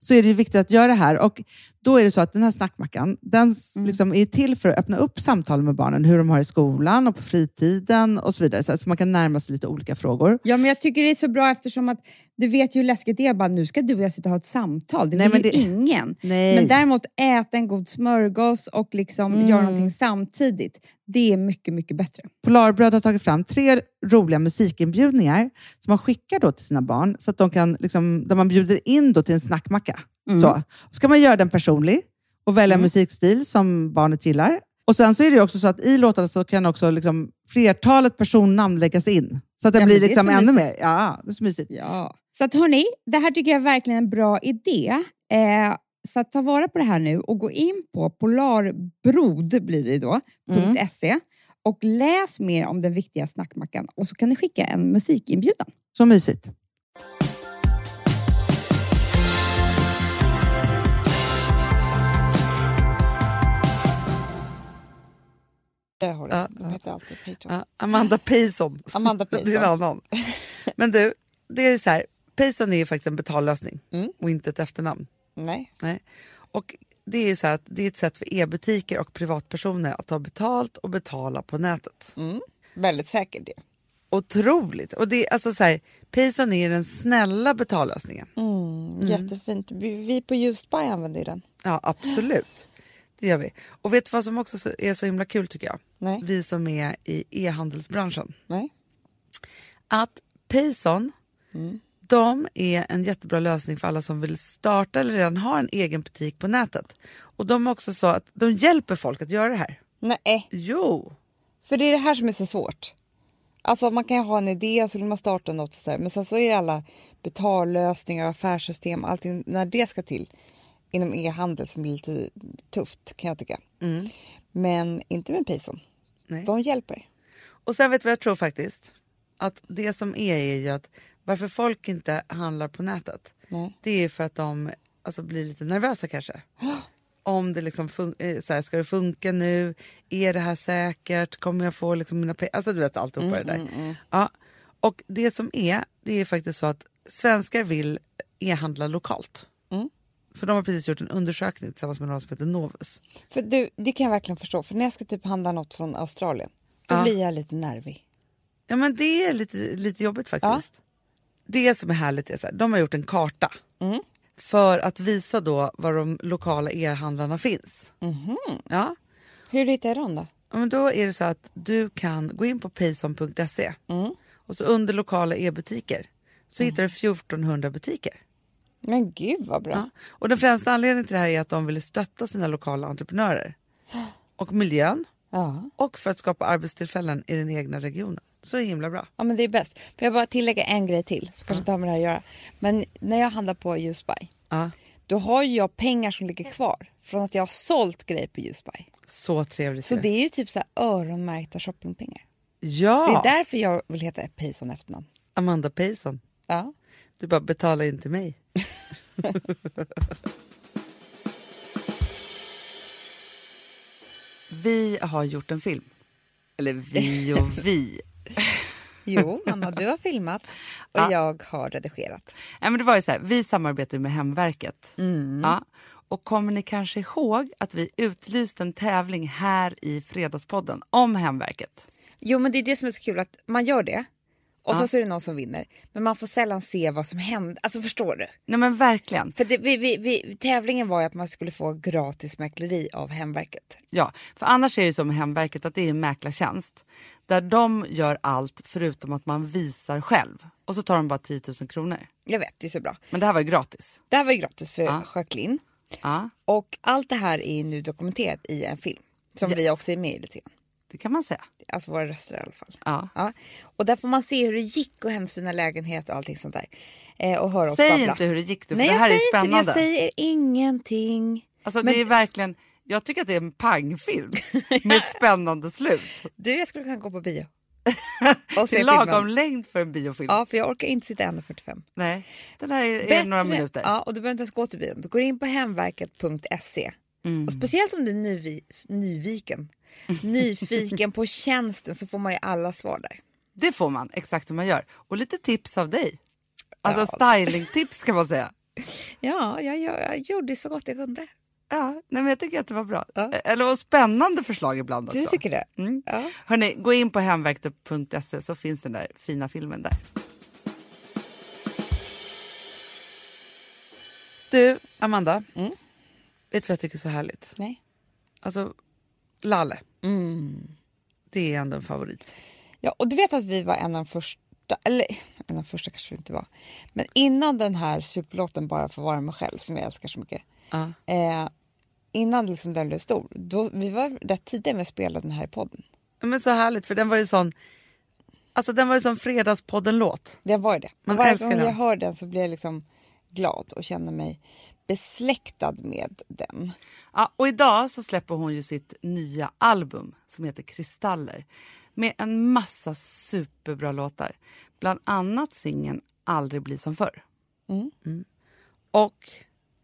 Speaker 5: så är det viktigt att göra det här. Och då är det så att den här snackmackan, den s- liksom är till för att öppna upp samtal med barnen, hur de har i skolan och på fritiden och så vidare. Så, man kan närma sig lite olika frågor.
Speaker 2: Ja, men jag tycker det är så bra eftersom att du vet ju hur läskigt det är. Bara, nu ska du och jag sitta och ha ett samtal. Det
Speaker 5: Nej,
Speaker 2: vill ju
Speaker 5: det-
Speaker 2: ingen.
Speaker 5: Nej.
Speaker 2: Men däremot äta en god smörgås och liksom
Speaker 5: Mm.
Speaker 2: göra någonting samtidigt. Det är mycket, mycket bättre.
Speaker 5: Polarbröd har tagit fram tre roliga musikinbjudningar som man skickar då till sina barn, så att de kan, liksom, där man bjuder in då till en snackmacka. Så. så kan man göra den personlig och välja musikstil som barnet gillar. Och Sen så är det också så att i låtarna så kan också liksom flertalet personnamn läggas in. Så att det
Speaker 2: Ja,
Speaker 5: blir liksom ännu
Speaker 2: mysigt.
Speaker 5: mer. Ja, det är så mysigt.
Speaker 2: Ja. Så att hörni, det här tycker jag är verkligen en bra idé. Eh, så att ta vara på det här nu och gå in på polarbrod blir det då, .se och läs mer om den viktiga snackmackan och så kan ni skicka en musikinbjudan.
Speaker 5: Så mysigt.
Speaker 2: Det har De heter alltid
Speaker 1: Amanda Payson.
Speaker 2: Amanda
Speaker 1: Det är en
Speaker 2: Payson.
Speaker 1: annan. Men du, det är så här. Payson är ju faktiskt en betallösning
Speaker 2: Mm.
Speaker 1: och inte ett efternamn.
Speaker 2: Nej.
Speaker 1: Nej. Och det är så att det är ett sätt för e-butiker och privatpersoner att ta betalt och betala på nätet.
Speaker 2: Mm. Väldigt säkert det.
Speaker 1: Otroligt! Och det är alltså så här, Payson är den snälla betallösningen.
Speaker 2: Mm. Jättefint. Vi på Justbuy använder den.
Speaker 1: Ja, absolut. Det gör vi. Och vet du vad som också så- är så himla kul tycker jag?
Speaker 2: Nej.
Speaker 1: Vi som är i e-handelsbranschen.
Speaker 2: Nej.
Speaker 1: Att Payson,
Speaker 2: Mm.
Speaker 1: De är en jättebra lösning för alla som vill starta eller redan har en egen butik på nätet. Och de är också så att de hjälper folk att göra det här.
Speaker 2: Nej,
Speaker 1: Jo!
Speaker 2: för det är det här som är så svårt. Alltså man kan ju ha en idé och så vill man starta något så här, men sen så är det alla betallösningar, affärssystem, allting när det ska till inom e-handel som blir lite tufft kan jag tycka. Men inte med Payson.
Speaker 1: Nej.
Speaker 2: De hjälper.
Speaker 1: Och sen vet du vad jag tror faktiskt? Att det som är är ju att varför folk inte handlar på nätet.
Speaker 2: Nej.
Speaker 1: Det är för att de alltså, blir lite nervösa kanske. Om det liksom eh, så här, ska det funka nu? Är det här säkert? Kommer jag få liksom mina pengar? Alltså du vet alltihopa det där. Ja. Och det som är, det är faktiskt så att svenskar vill e-handla lokalt.
Speaker 2: Mm.
Speaker 1: För de har precis gjort en undersökning tillsammans med någon som heter Novus.
Speaker 2: För du, det kan jag verkligen förstå. För när jag ska typ handla något från Australien, då
Speaker 1: Ja.
Speaker 2: blir jag lite nervig.
Speaker 1: Ja men det är lite, lite jobbigt faktiskt. Det som är härligt är så här, de har gjort en karta.
Speaker 2: Mm.
Speaker 1: För att visa då var de lokala e-handlarna finns.
Speaker 2: Mhm.
Speaker 1: Ja.
Speaker 2: Hur hittar jag dem då?
Speaker 1: ja, men då är det så att du kan gå in på payson.se
Speaker 2: Mm.
Speaker 1: och så under lokala e-butiker så hittar du 1400 butiker.
Speaker 2: Men gud vad bra.
Speaker 1: Ja. Och den främsta anledningen till det här är att de vill stötta sina lokala entreprenörer. Och miljön
Speaker 2: Ja.
Speaker 1: och för att skapa arbetstillfällen i den egna regionen. Så himla bra.
Speaker 2: Ja men det är bäst. Får jag bara tillägga en grej till så kanske inte har med det här att göra. Men när jag handlar på Justbuy
Speaker 1: Ja.
Speaker 2: då har ju jag pengar som ligger kvar. från att jag har sålt grejer på Ljusby.
Speaker 1: Så trevligt.
Speaker 2: Så
Speaker 1: ju.
Speaker 2: det är ju typ så här öronmärkta shoppingpengar.
Speaker 1: Ja,
Speaker 2: Det är därför jag vill heta Payson efternamn.
Speaker 1: Amanda Payson.
Speaker 2: Ja.
Speaker 1: Du bara betala in till mig. vi har gjort en film. Eller vi och vi.
Speaker 2: Jo, Anna, du har filmat och
Speaker 1: Ja.
Speaker 2: jag har redigerat.
Speaker 1: Nej, men det var ju så här, vi samarbetar med Hemverket.
Speaker 2: Mm.
Speaker 1: Ja. Och kommer ni kanske ihåg att vi utlyste en tävling här i Fredagspodden om Hemverket?
Speaker 2: Jo, men det är det som är så kul att man gör det och
Speaker 1: Ja.
Speaker 2: sen så är det någon som vinner. Men man får sällan se vad som händer. Alltså förstår du?
Speaker 1: Nej men verkligen.
Speaker 2: För det, vi, vi, vi, tävlingen var ju att man skulle få gratis mäkleri av Hemverket.
Speaker 1: Ja, för annars är det ju med Hemverket att det är en mäklartjänst där de gör allt förutom att man visar själv. Och så tar de bara 10 000 kronor.
Speaker 2: Jag vet, det är så bra.
Speaker 1: Men det här var ju gratis.
Speaker 2: Det här var ju gratis för
Speaker 1: Ja.
Speaker 2: Jacqueline.
Speaker 1: Ja,
Speaker 2: Och allt det här är nu dokumenterat i en film. Som
Speaker 1: Yes.
Speaker 2: vi också är med i lite grann.
Speaker 1: Det kan man säga.
Speaker 2: Alltså våra röster i alla fall.
Speaker 1: Ja.
Speaker 2: Ja. Och där får man se hur det gick och hennes fina lägenhet och allting sånt där. Eh, och höra oss
Speaker 1: Säg
Speaker 2: babbla.
Speaker 1: inte hur det gick för
Speaker 2: Nej,
Speaker 1: det här är spännande.
Speaker 2: Inte, jag säger ingenting.
Speaker 1: Alltså
Speaker 2: Men-
Speaker 1: det är verkligen, jag tycker att det är en pangfilm med ett spännande slut.
Speaker 2: Du, jag skulle kunna gå på bio. och
Speaker 1: Det är lagom längd för en biofilm.
Speaker 2: Ja, för jag orkar inte sitta 1.45.
Speaker 1: Nej, den här är, är några minuter.
Speaker 2: Ja, och du behöver inte ens gå till bion. Du går in på hemverket.se.
Speaker 1: Mm.
Speaker 2: Och speciellt om du är nyvi, nyviken, nyfiken på tjänsten så får man ju alla svar där.
Speaker 1: Det får man, exakt hur man gör. Och lite tips av dig. Alltså stylingtips kan man säga.
Speaker 2: Ja, jag, jag, jag gjorde så gott jag kunde.
Speaker 1: Ja, nej, men jag tycker att det var bra.
Speaker 2: Ja.
Speaker 1: Eller och spännande förslag ibland också.
Speaker 2: Du tycker det?
Speaker 1: Mm.
Speaker 2: Ja.
Speaker 1: Hörrni, gå in på hemverket.se så finns den där fina filmen där. Du, Amanda.
Speaker 2: Mm.
Speaker 1: Vet du vad jag tycker är så härligt?
Speaker 2: Nej.
Speaker 1: Alltså, Lalle.
Speaker 2: Mm.
Speaker 1: Det är ändå en favorit.
Speaker 2: Ja, och du vet att vi var en av de första, eller en av de första kanske vi inte var, men innan den här superlåten Bara få vara mig själv som jag älskar så mycket,
Speaker 1: Ja.
Speaker 2: eh, innan liksom den blev stor, då, vi var rätt tidiga med att spela den här i podden.
Speaker 1: Men så härligt, för den var ju sån... Alltså den var ju som Fredagspodden-låt.
Speaker 2: Den var ju det.
Speaker 1: Man
Speaker 2: Varje gång jag hör den så blir jag liksom glad och känner mig besläktad med den.
Speaker 1: Ja, och idag så släpper hon ju sitt nya album som heter Kristaller med en massa superbra låtar. Bland annat singeln Aldrig bli som förr.
Speaker 2: Mm.
Speaker 1: Och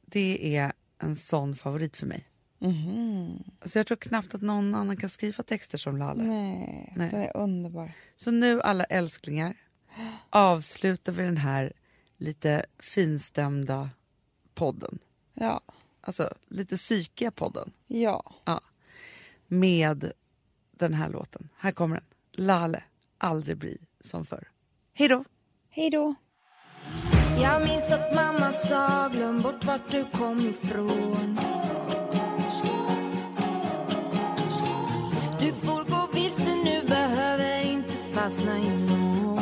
Speaker 1: det är en sån favorit för mig.
Speaker 2: Mhm.
Speaker 1: Alltså jag tror knappt att någon annan kan skriva texter som Lalle.
Speaker 2: Nej,
Speaker 1: Nej.
Speaker 2: den är underbar.
Speaker 1: Så nu alla älsklingar avslutar vi den här lite finstämda podden.
Speaker 2: Ja,
Speaker 1: Alltså lite psykiga podden.
Speaker 2: ja.
Speaker 1: med den här låten. Här kommer den. Lale, aldrig bli som förr. Hej då!
Speaker 2: Hej då!
Speaker 6: Jag minns att mamma sa glöm bort vart du kom ifrån Du får gå vilse nu, behöver inte fastna i något